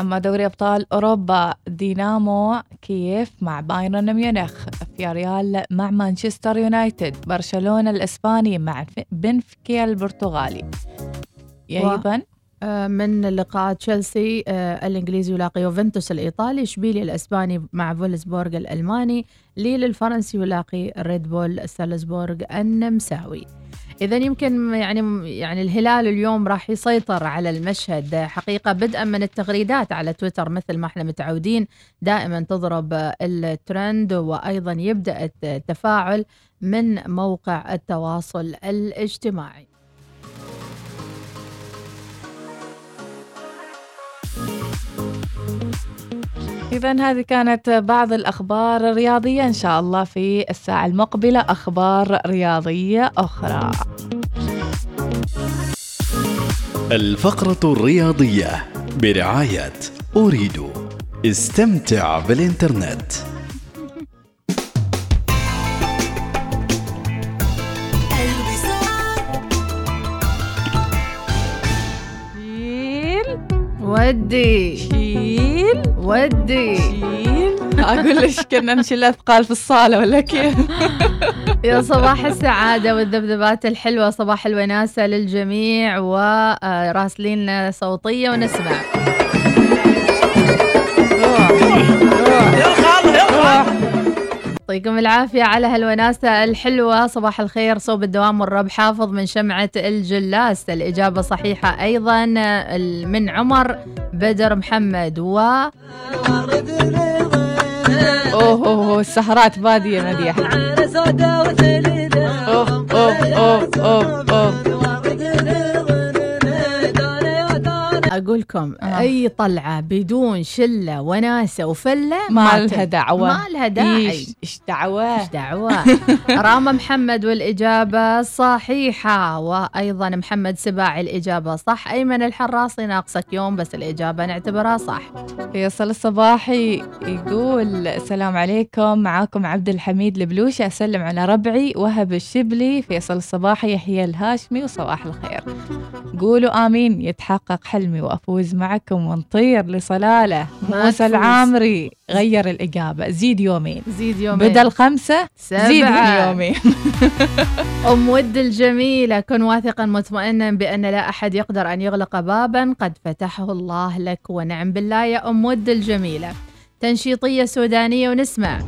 أما دوري أبطال أوروبا دينامو كييف مع بايرن ميونخ. فياريال مع مانشستر يونايتد. برشلونة الإسباني مع بنفيكا البرتغالي. أيضا آه، من لقاء تشيلسي آه، الإنجليزي يلاقي يوفنتوس الإيطالي اشبيليا الإسباني مع فولسبورغ الألماني ليل الفرنسي يلاقي ريد بول سالزبورغ النمساوي. إذا يمكن يعني يعني الهلال اليوم راح يسيطر على المشهد. حقيقة بدءا من التغريدات على تويتر مثل ما إحنا متعودين دائما تضرب الترند وأيضا يبدأ التفاعل من موقع التواصل الاجتماعي. إذا هذه كانت بعض الأخبار الرياضية. إن شاء الله في الساعة المقبلة أخبار رياضية أخرى. الفقرة الرياضية برعاية أريد استمتع بالإنترنت. ودي. ودي. شيل أقول لك كنا نشيل اثقال في الصالة ولا كيف؟ يا صباح السعادة والذبذبات الحلوة صباح الوناسة للجميع وراسلين صوتية ونسمع. يعطيكم العافية على هالوناسة الحلوة. صباح الخير صوب الدوام والرب حافظ من شمعة الجلاس. الإجابة صحيحة أيضا من عمر بدر محمد. و أوه أوه، السهرات بادية مديح اوف اوف اوف اوف اوف أقول لكم أي طلعة بدون شلة وناسة وفلة ما. لها دعوة. ما لها داعي. إيش دعوة؟ إيش دعوة؟ راما محمد والإجابة صحيحة وأيضا محمد سباعي الإجابة صح. أيمن الحراسي ناقصك يوم بس الإجابة نعتبرها صح. فيصل الصباحي يقول السلام عليكم. معاكم عبد الحميد البلوشي أسلم على ربعي. وهب الشبلي فيصل الصباحي يحيى الهاشمي وصباح الخير. قولوا آمين يتحقق حلمي وأفوز معكم ونطير لصلالة. ما موسى. العامري غير الإجابة. زيد يومين. زيد يومين. بدل زيد سبعة. يومين. أم ود الجميلة كن واثقا مطمئنا بأن لا أحد يقدر أن يغلق بابا. قد فتحه الله لك ونعم بالله يا أم ود الجميلة. تنشيطية سودانية ونسمع.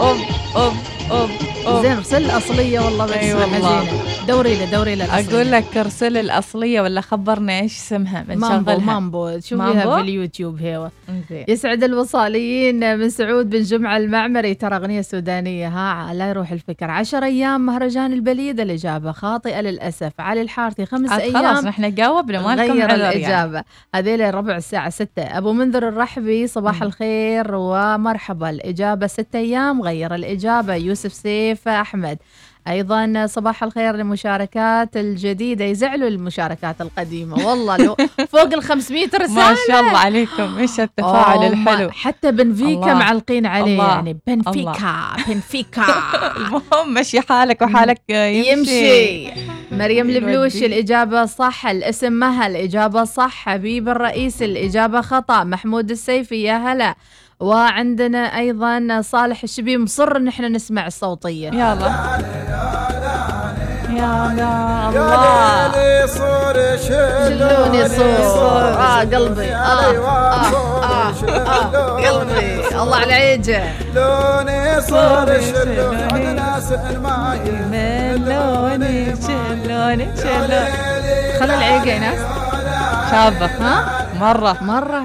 أوب أوب أوب أوب زين ارسل الأصلية والله بس أي والله. حزينة. دوري له دوري له. أقول لك ارسل الأصلية ولا خبرنا إيش اسمها بنشغلها مامبو شوفيها مامبو؟ في اليوتيوب زين. يسعد الوصاليين من سعود بن جمعة المعمري. ترى أغنية سودانية ها لا يروح الفكر. عشر أيام مهرجان البليد الإجابة خاطئة للأسف. علي الحارثي خمس عاد أيام خلاص نحن جاوبنا ما لكم غير عذر يعني. هذيل ربع الساعة ستة. أبو منذر الرحبي صباح الخير ومرحبا. الإجابة ستة أيام غير الإجابة. يوسف سيف أحمد. أيضا صباح الخير للمشاركات الجديدة يزعلوا المشاركات القديمة. والله لو فوق ال 500 رسالة. ما شاء الله عليكم. إيش التفاعل الحلو. حتى بنفيكا. معلقين عليه. الله. يعني بنفيكا بنفيكا. المهم مشي حالك وحالك يمشي, يمشي. مريم. البلوشي الإجابة صح. الاسم مها الإجابة صح. حبيب الرئيس الإجابة خطأ. محمود السيفي يا هلا. وعندنا أيضا صالح الشبي مصر إن إحنا نسمع الصوتية يلا يا لا الله. شلوني صور آه قلبي. آه آه آه آه قلبي. الله على عيجه. لوني صار شلون؟ ناس الماي لوني شلوني شلوني خلي العيقة يا ناس. شابة. ها؟ مرة. مرة.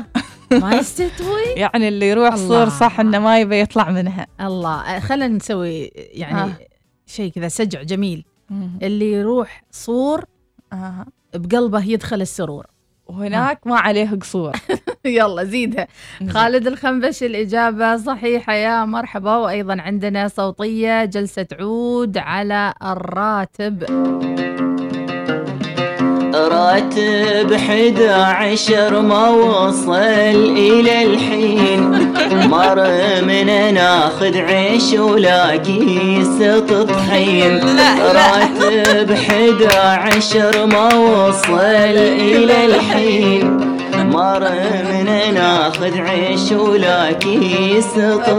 ما يستتوي يعني اللي يروح. صور صح إنه ما يبي يطلع منها. الله. خلينا نسوي يعني آه. شيء كذا سجع جميل. مم. اللي يروح صور آه. بقلبه يدخل السرور. وهناك ما عليه قصور. يلا زيدها. خالد الخنبش الإجابة صحيحة. يا مرحبا. وأيضا عندنا صوتية جلسة عود على الراتب. راتب 11 ما وصل إلى الحين. مر من ناخذ عيش ولا كيس طحين راتب 11 ما وصل إلى الحين. مر من ناخذ عيش ولا كيس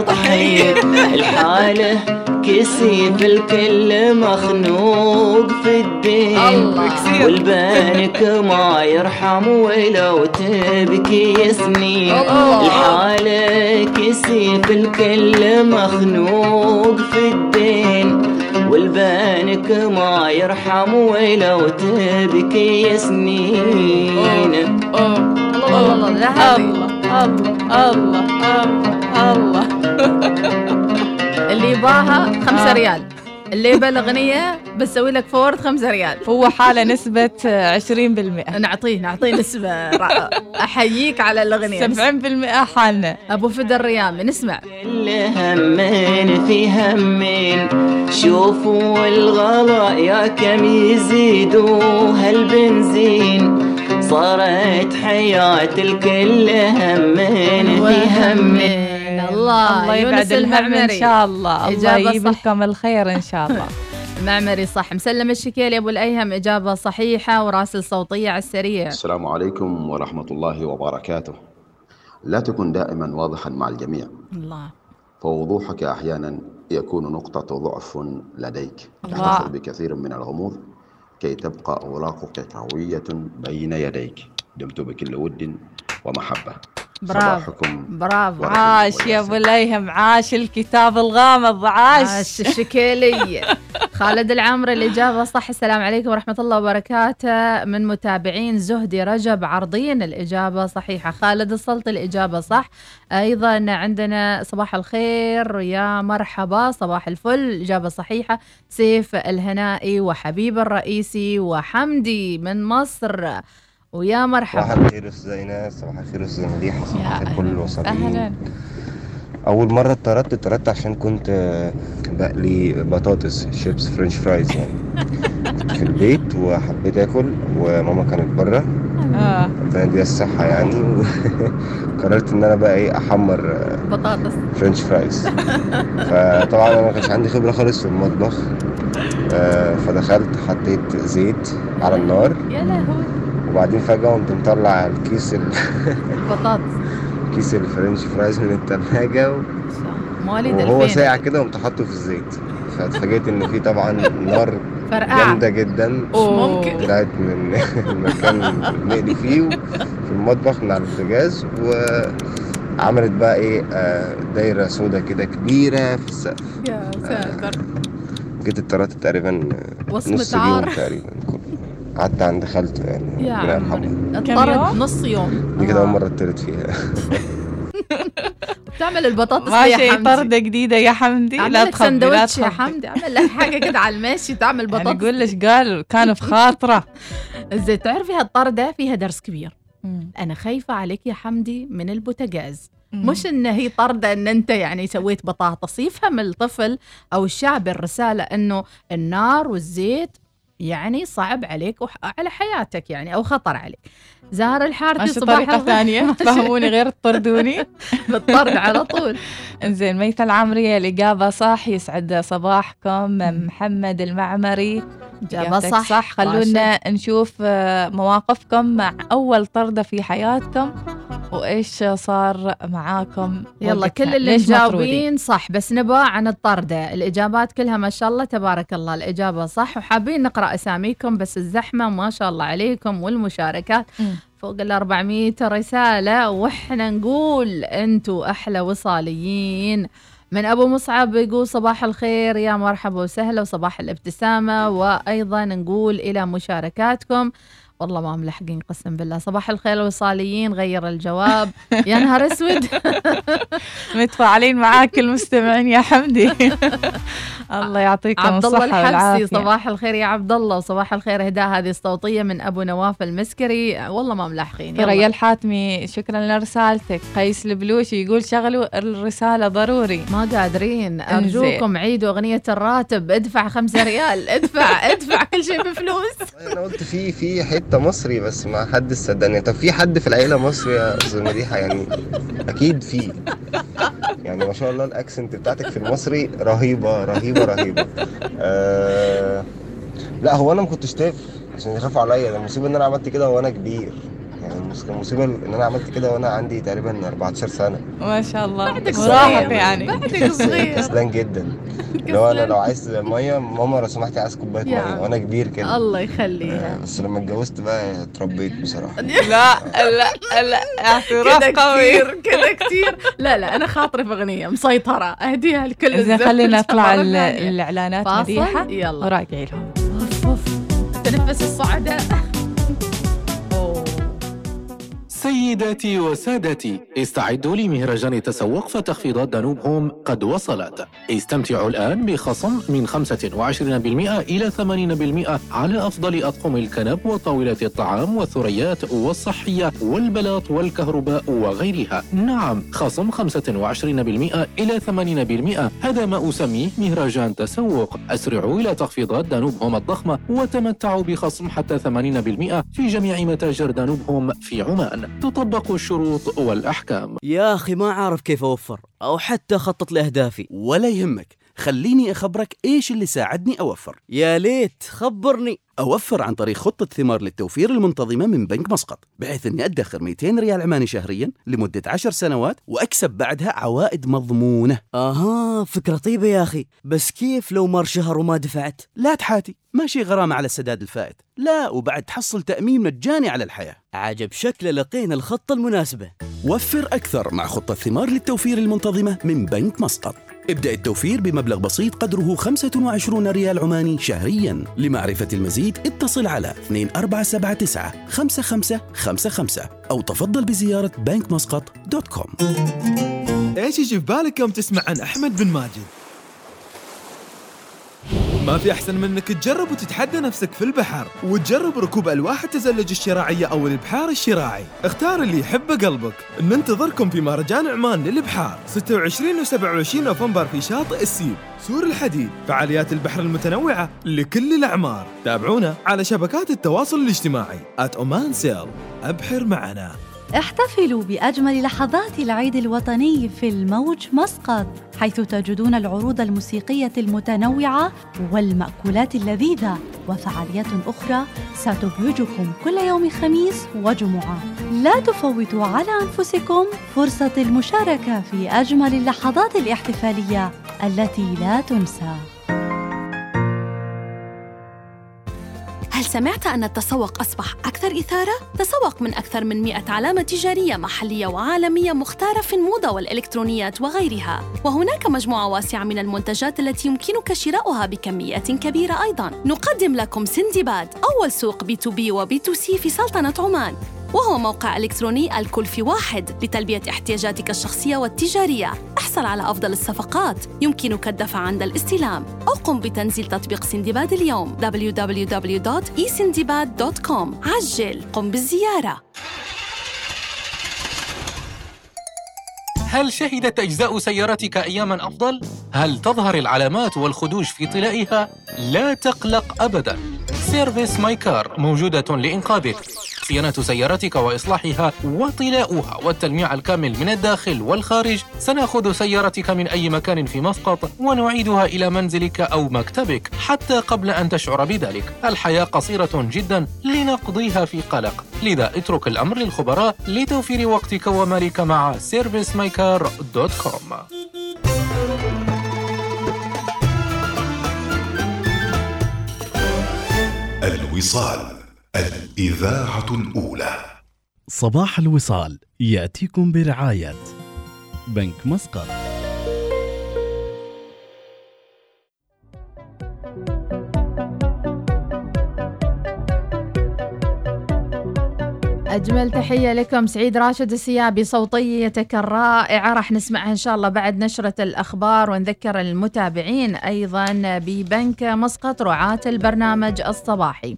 طحين الحالة كسيف الكل مخنوق في الدين. والبنك ما يرحم ولو تبكي سنين الحالة كسيف الكل مخنوق في الدين. والبنك ما يرحم ولو تبكي سنين الله الله الله الله الله الله اللي يباها خمسة ريال اللي يبى الأغنية بسوي لك فورد خمسة ريال هو حالة نسبة 20% نعطيه نعطيه نسبة رع- أحييك على الأغنية 70% حالنا أبو فدا الريامي نسمع كل همين في همين شوفوا الغلا يا كم يزيدوا هالبنزين صارت حياة الكل همين في همين. الله الله يونس يبعد الهم إن شاء الله. الله إجابة يجيب. لكم الخير إن شاء الله. معمري صح. مسلم الشكيلي أبو الأيهم إجابة صحيحة وراسل صوتية على السريع. السلام عليكم ورحمة الله وبركاته. لا تكن دائما واضحا مع الجميع. الله. فوضوحك أحيانا يكون نقطة ضعف لديك. الله. تحتفظ بكثير من الغموض. كي تبقى أوراقك قوية بين يديك. دمت بكل ود ومحبة. برافو صباحكم برافو. عاش يا أبو ليهم عاش الكتاب الغامض عاش. عاش الشكيلي خالد العامري الإجابة صح السلام عليكم ورحمة الله وبركاته. من متابعين زهدي رجب عرضين الإجابة صحيحة. خالد السلطي الإجابة صح. أيضا عندنا صباح الخير يا مرحبا صباح الفل الإجابة صحيحة. سيف الهنائي وحبيب الرئيسي وحمدي من مصر. ويا صباح مرحبا الخير أستاذ إيناس صباح الخير أستاذ مديحة صباح الخير كل الوصالين أهلا. أول مرة اتطردت اتطردت عشان كنت بقلي بطاطس chips french fries يعني. في البيت وحبيت آكل وماما كانت بره. آه. ربنا يديها الصحة يعني. وقررت إن أنا بقى إيه أحمر بطاطس. french fries. فطبعا أنا ما كانش عندي خبرة خالص في المطبخ. آه، فدخلت حطيت زيت على النار. يا لهوي. وبعدين فجأة قمت مطلع الكيس ال... كيس ال french fries من التلاجة و... مواليد وهو 2000 ساعة كده قمت حاطه في الزيت فاتفاجئت إن في طبعا نار. جامدة جدا. ممكن. طلعت من المكان اللي بنقلي فيه في المطبخ من على البوتاجاز وعملت بقى إيه آه، دايرة سودا كده كبيرة في السقف يا ساتر جيت اتطردت تقريبا آه، وصمة نص عار. تقريبا قعدت عند خالته يعني يا ربنا عمري. اتطردت نص يوم. دي كده أول مرة اتطرد فيها. بتعمل البطاطس ما يا حمدي. طردة جديدة يا حمدي. لا لك سندوتش يا حمدي. أعمل لك حاجة كده على الماشي تعمل يعني بطاطس. قول ليش قال كان في خاطرة. زين تعرفي هالطرده فيها درس كبير. أنا خايفة عليك يا حمدي من البوتاجاز. مش إن هي طردة إن أنت يعني سويت بطاطس. يفهم الطفل أو الشعب الرسالة إنه النار والزيت يعني صعب عليك وعلى حياتك يعني أو خطر عليك. زهر الحارثي صباح. ثانية. ماشي. تفهموني غير تطردوني بالطرد على طول. إنزين ميثة العامرية الإجابة صح. يسعد صباحكم. محمد المعمري. إجابة إجابتك صح. صح. خلونا نشوف آه، مواقفكم مع أول طردة في حياتكم. وإيش صار معاكم يلا. كل اللي؟ مجاوبين صح بس نبغى عن الطردة. الإجابات كلها ما شاء الله تبارك الله. الإجابة صح وحابين نقرأ أساميكم بس الزحمة ما شاء الله عليكم والمشاركات. فوق ال 400 رسالة وإحنا نقول أنتوا أحلى وصاليين. من أبو مصعب يقول صباح الخير يا مرحبا وسهلا وصباح الابتسامة. وأيضا نقول إلى مشاركاتكم. والله ما ملحقين قسم بالله. صباح الخير وصاليين غير الجواب. يا نهار أسود. متفاعلين معاك المستمعين يا حمدي. الله يعطيكم عبد الله الصحة الحبسي والعافية. صباح الخير يا عبد الله. وصباح الخير اهداء هذه الصوتية من أبو نواف المسكري. والله ما ملاحقين. ثريا الحاتمي شكرا لرسالتك. قيس البلوشي يقول شغلوا الرسالة ضروري. ما قادرين. أرجوكم عيدوا أغنية الراتب. ادفع خمسة ريال. ادفع ادفع كل شيء بفلوس. أنا قلت في في حتة مصري بس ما حد صدقني. طب في حد في العيلة مصري يا أستاذ مديحة؟ يعني أكيد في. يعني ما شاء الله الأكسنت بتاعتك في المصري رهيبة رهيبة رهيبة. آه لا هو أنا ما كنتش عشان يخافوا عليا. المصيبة إن أنا عملت كده وأنا كبير. يعني المص- المصيبه إن أنا عملت كده وأنا عندي تقريبا 14 سنة. ما شاء الله. بعدك صغير. يعني. بعدك صغير. كسلان جدا. لو أنا لو عايز مية ماما لو سمحتي عايز مية عم. وأنا كبير كده. الله يخليها بس لما اتجوزت بقى اتربيت بصراحة. لا لا لا اعتراف كده قوي. كتير كده كتير. لا لا أنا خاطري في أغنية مسيطرة. أهديها لكل الزمن. خلينا نطلع مرة ال- ثانية. الإعلانات فاصل؟ مديحة. يلا. وراجعي لهم. تنفس الصعداء سيداتي وسادتي. استعدوا لمهرجان تسوق فتخفيضات دانوب هوم قد وصلت. استمتعوا الآن بخصم من 25% إلى 80% على أفضل أطقم الكنب وطاولة الطعام والثريات والصحية والبلاط والكهرباء وغيرها. نعم خصم 25% إلى 80% هذا ما أسميه مهرجان تسوق. أسرعوا إلى تخفيضات دانوب هوم الضخمة وتمتعوا بخصم حتى 80% في جميع متاجر دانوب هوم في عمان. تطبق الشروط والأحكام. يا أخي ما عارف كيف أوفر أو حتى أخطط لأهدافي. ولا يهمك خليني أخبرك إيش اللي ساعدني أوفر. يا ليت خبرني. أوفر عن طريق خطة ثمار للتوفير المنتظمة من بنك مسقط بحيث أني أدخر 200 ريال عماني شهريا لمدة 10 سنوات وأكسب بعدها عوائد مضمونة. أها فكرة طيبة يا أخي. بس كيف لو مر شهر وما دفعت؟ لا تحاتي ماشي غرامة على السداد الفائت. لا وبعد تحصل تأمين مجاني على الحياة. عجب شكله لقينا الخطة المناسبة. وفر أكثر مع خطة ثمار للتوفير المنتظمة من بنك مسقط. ابدأ التوفير بمبلغ بسيط قدره 25 ريال عماني شهريا لمعرفة المزيد اتصل على 2479 5555 أو تفضل بزيارة بنك مسقط dot com. إيش يجي في بالك يوم تسمع عن أحمد بن ماجد؟ ما في أحسن من إنك تجرب وتتحدى نفسك في البحر وتجرب ركوب ألواح التزلج الشراعية أو البحار الشراعي. اختار اللي يحبه قلبك. ننتظركم في مهرجان عمان للبحار 26 و27 نوفمبر في شاطئ السيب سور الحديد فعاليات البحر المتنوعة لكل الأعمار. تابعونا على شبكات التواصل الاجتماعي @oman sail أبحر معنا. احتفلوا بأجمل لحظات العيد الوطني في الموج مسقط حيث تجدون العروض الموسيقية المتنوعة والمأكولات اللذيذة وفعاليات أخرى ستبهجكم كل يوم خميس وجمعة. لا تفوتوا على أنفسكم فرصة المشاركة في أجمل اللحظات الاحتفالية التي لا تنسى. هل سمعت أن التسوق أصبح أكثر إثارة؟ تسوق من أكثر من 100 علامة تجارية محلية وعالمية مختارة في الموضة والإلكترونيات وغيرها. وهناك مجموعة واسعة من المنتجات التي يمكنك شراؤها بكميات كبيرة أيضاً. نقدم لكم سندباد أول سوق بي تو بي وبي تو سي في سلطنة عمان. وهو موقع إلكتروني الكل في واحد لتلبية احتياجاتك الشخصية والتجارية. احصل على أفضل الصفقات يمكنك الدفع عند الاستلام. أو قم بتنزيل تطبيق سندباد اليوم www.esindibad.com عجل قم بالزيارة. هل شهدت أجزاء سيارتك أياماً أفضل؟ هل تظهر العلامات والخدوش في طلائها؟ لا تقلق أبداً. Service My Car موجودة لإنقاذك. صيانة سيارتك وإصلاحها وطلاؤها والتلميع الكامل من الداخل والخارج. سنأخذ سيارتك من أي مكان في مسقط ونعيدها إلى منزلك أو مكتبك حتى قبل أن تشعر بذلك. الحياة قصيرة جدا لنقضيها في قلق. لذا اترك الأمر للخبراء لتوفير وقتك ومالك مع servicemycar.com الوصال. الإذاعة الأولى. صباح الوصال يأتيكم برعاية بنك مسقط. أجمل تحية لكم. سعيد راشد السيابي صوتيتك الرائعة. راح نسمعها إن شاء الله بعد نشرة الأخبار ونذكر المتابعين أيضا ببنك مسقط رعاة البرنامج الصباحي.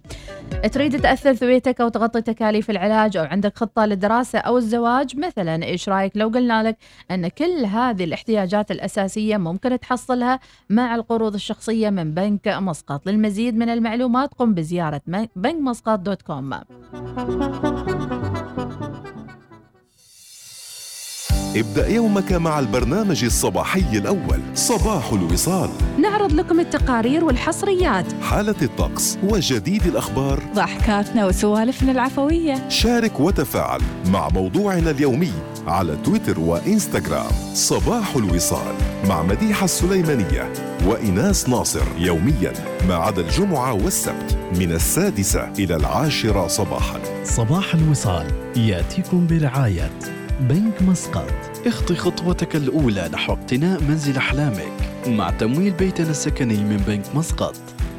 تريد تأثر ثويتك أو تغطي تكاليف العلاج أو عندك خطة للدراسة أو الزواج؟ مثلا إيش رأيك لو قلنا لك أن كل هذه الاحتياجات الأساسية ممكن تحصلها مع القروض الشخصية من بنك مسقط؟ للمزيد من المعلومات قم بزيارة بنك مسقط دوت كوم. ابدأ يومك مع البرنامج الصباحي الأول. صباح الوصال. نعرض لكم التقارير والحصريات. حالة الطقس وجديد الأخبار. ضحكاتنا وسوالفنا العفوية. شارك وتفاعل مع موضوعنا اليومي على تويتر وإنستغرام. صباح الوصال مع مديحة السليمانية وإناس ناصر يوميا ما عدا الجمعة والسبت من السادسة إلى العاشرة صباحا. صباح الوصال يأتيكم برعاية بنك مسقط. اخطي خطوتك الأولى نحو اقتناء منزل أحلامك. مع تمويل بيتنا السكني من بنك مسقط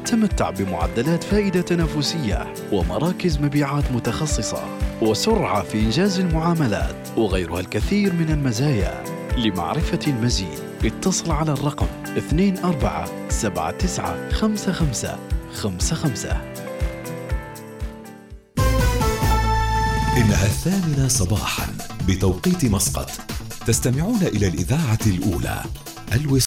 تمتع بمعدلات فائدة تنافسية ومراكز مبيعات متخصصة وسرعة في إنجاز المعاملات وغيرها الكثير من المزايا. لمعرفة المزيد اتصل على الرقم 24795555 إنها الثامنة صباحا. بتوقيت مسقط. تستمعون إلى الإذاعة الأولى الوصال.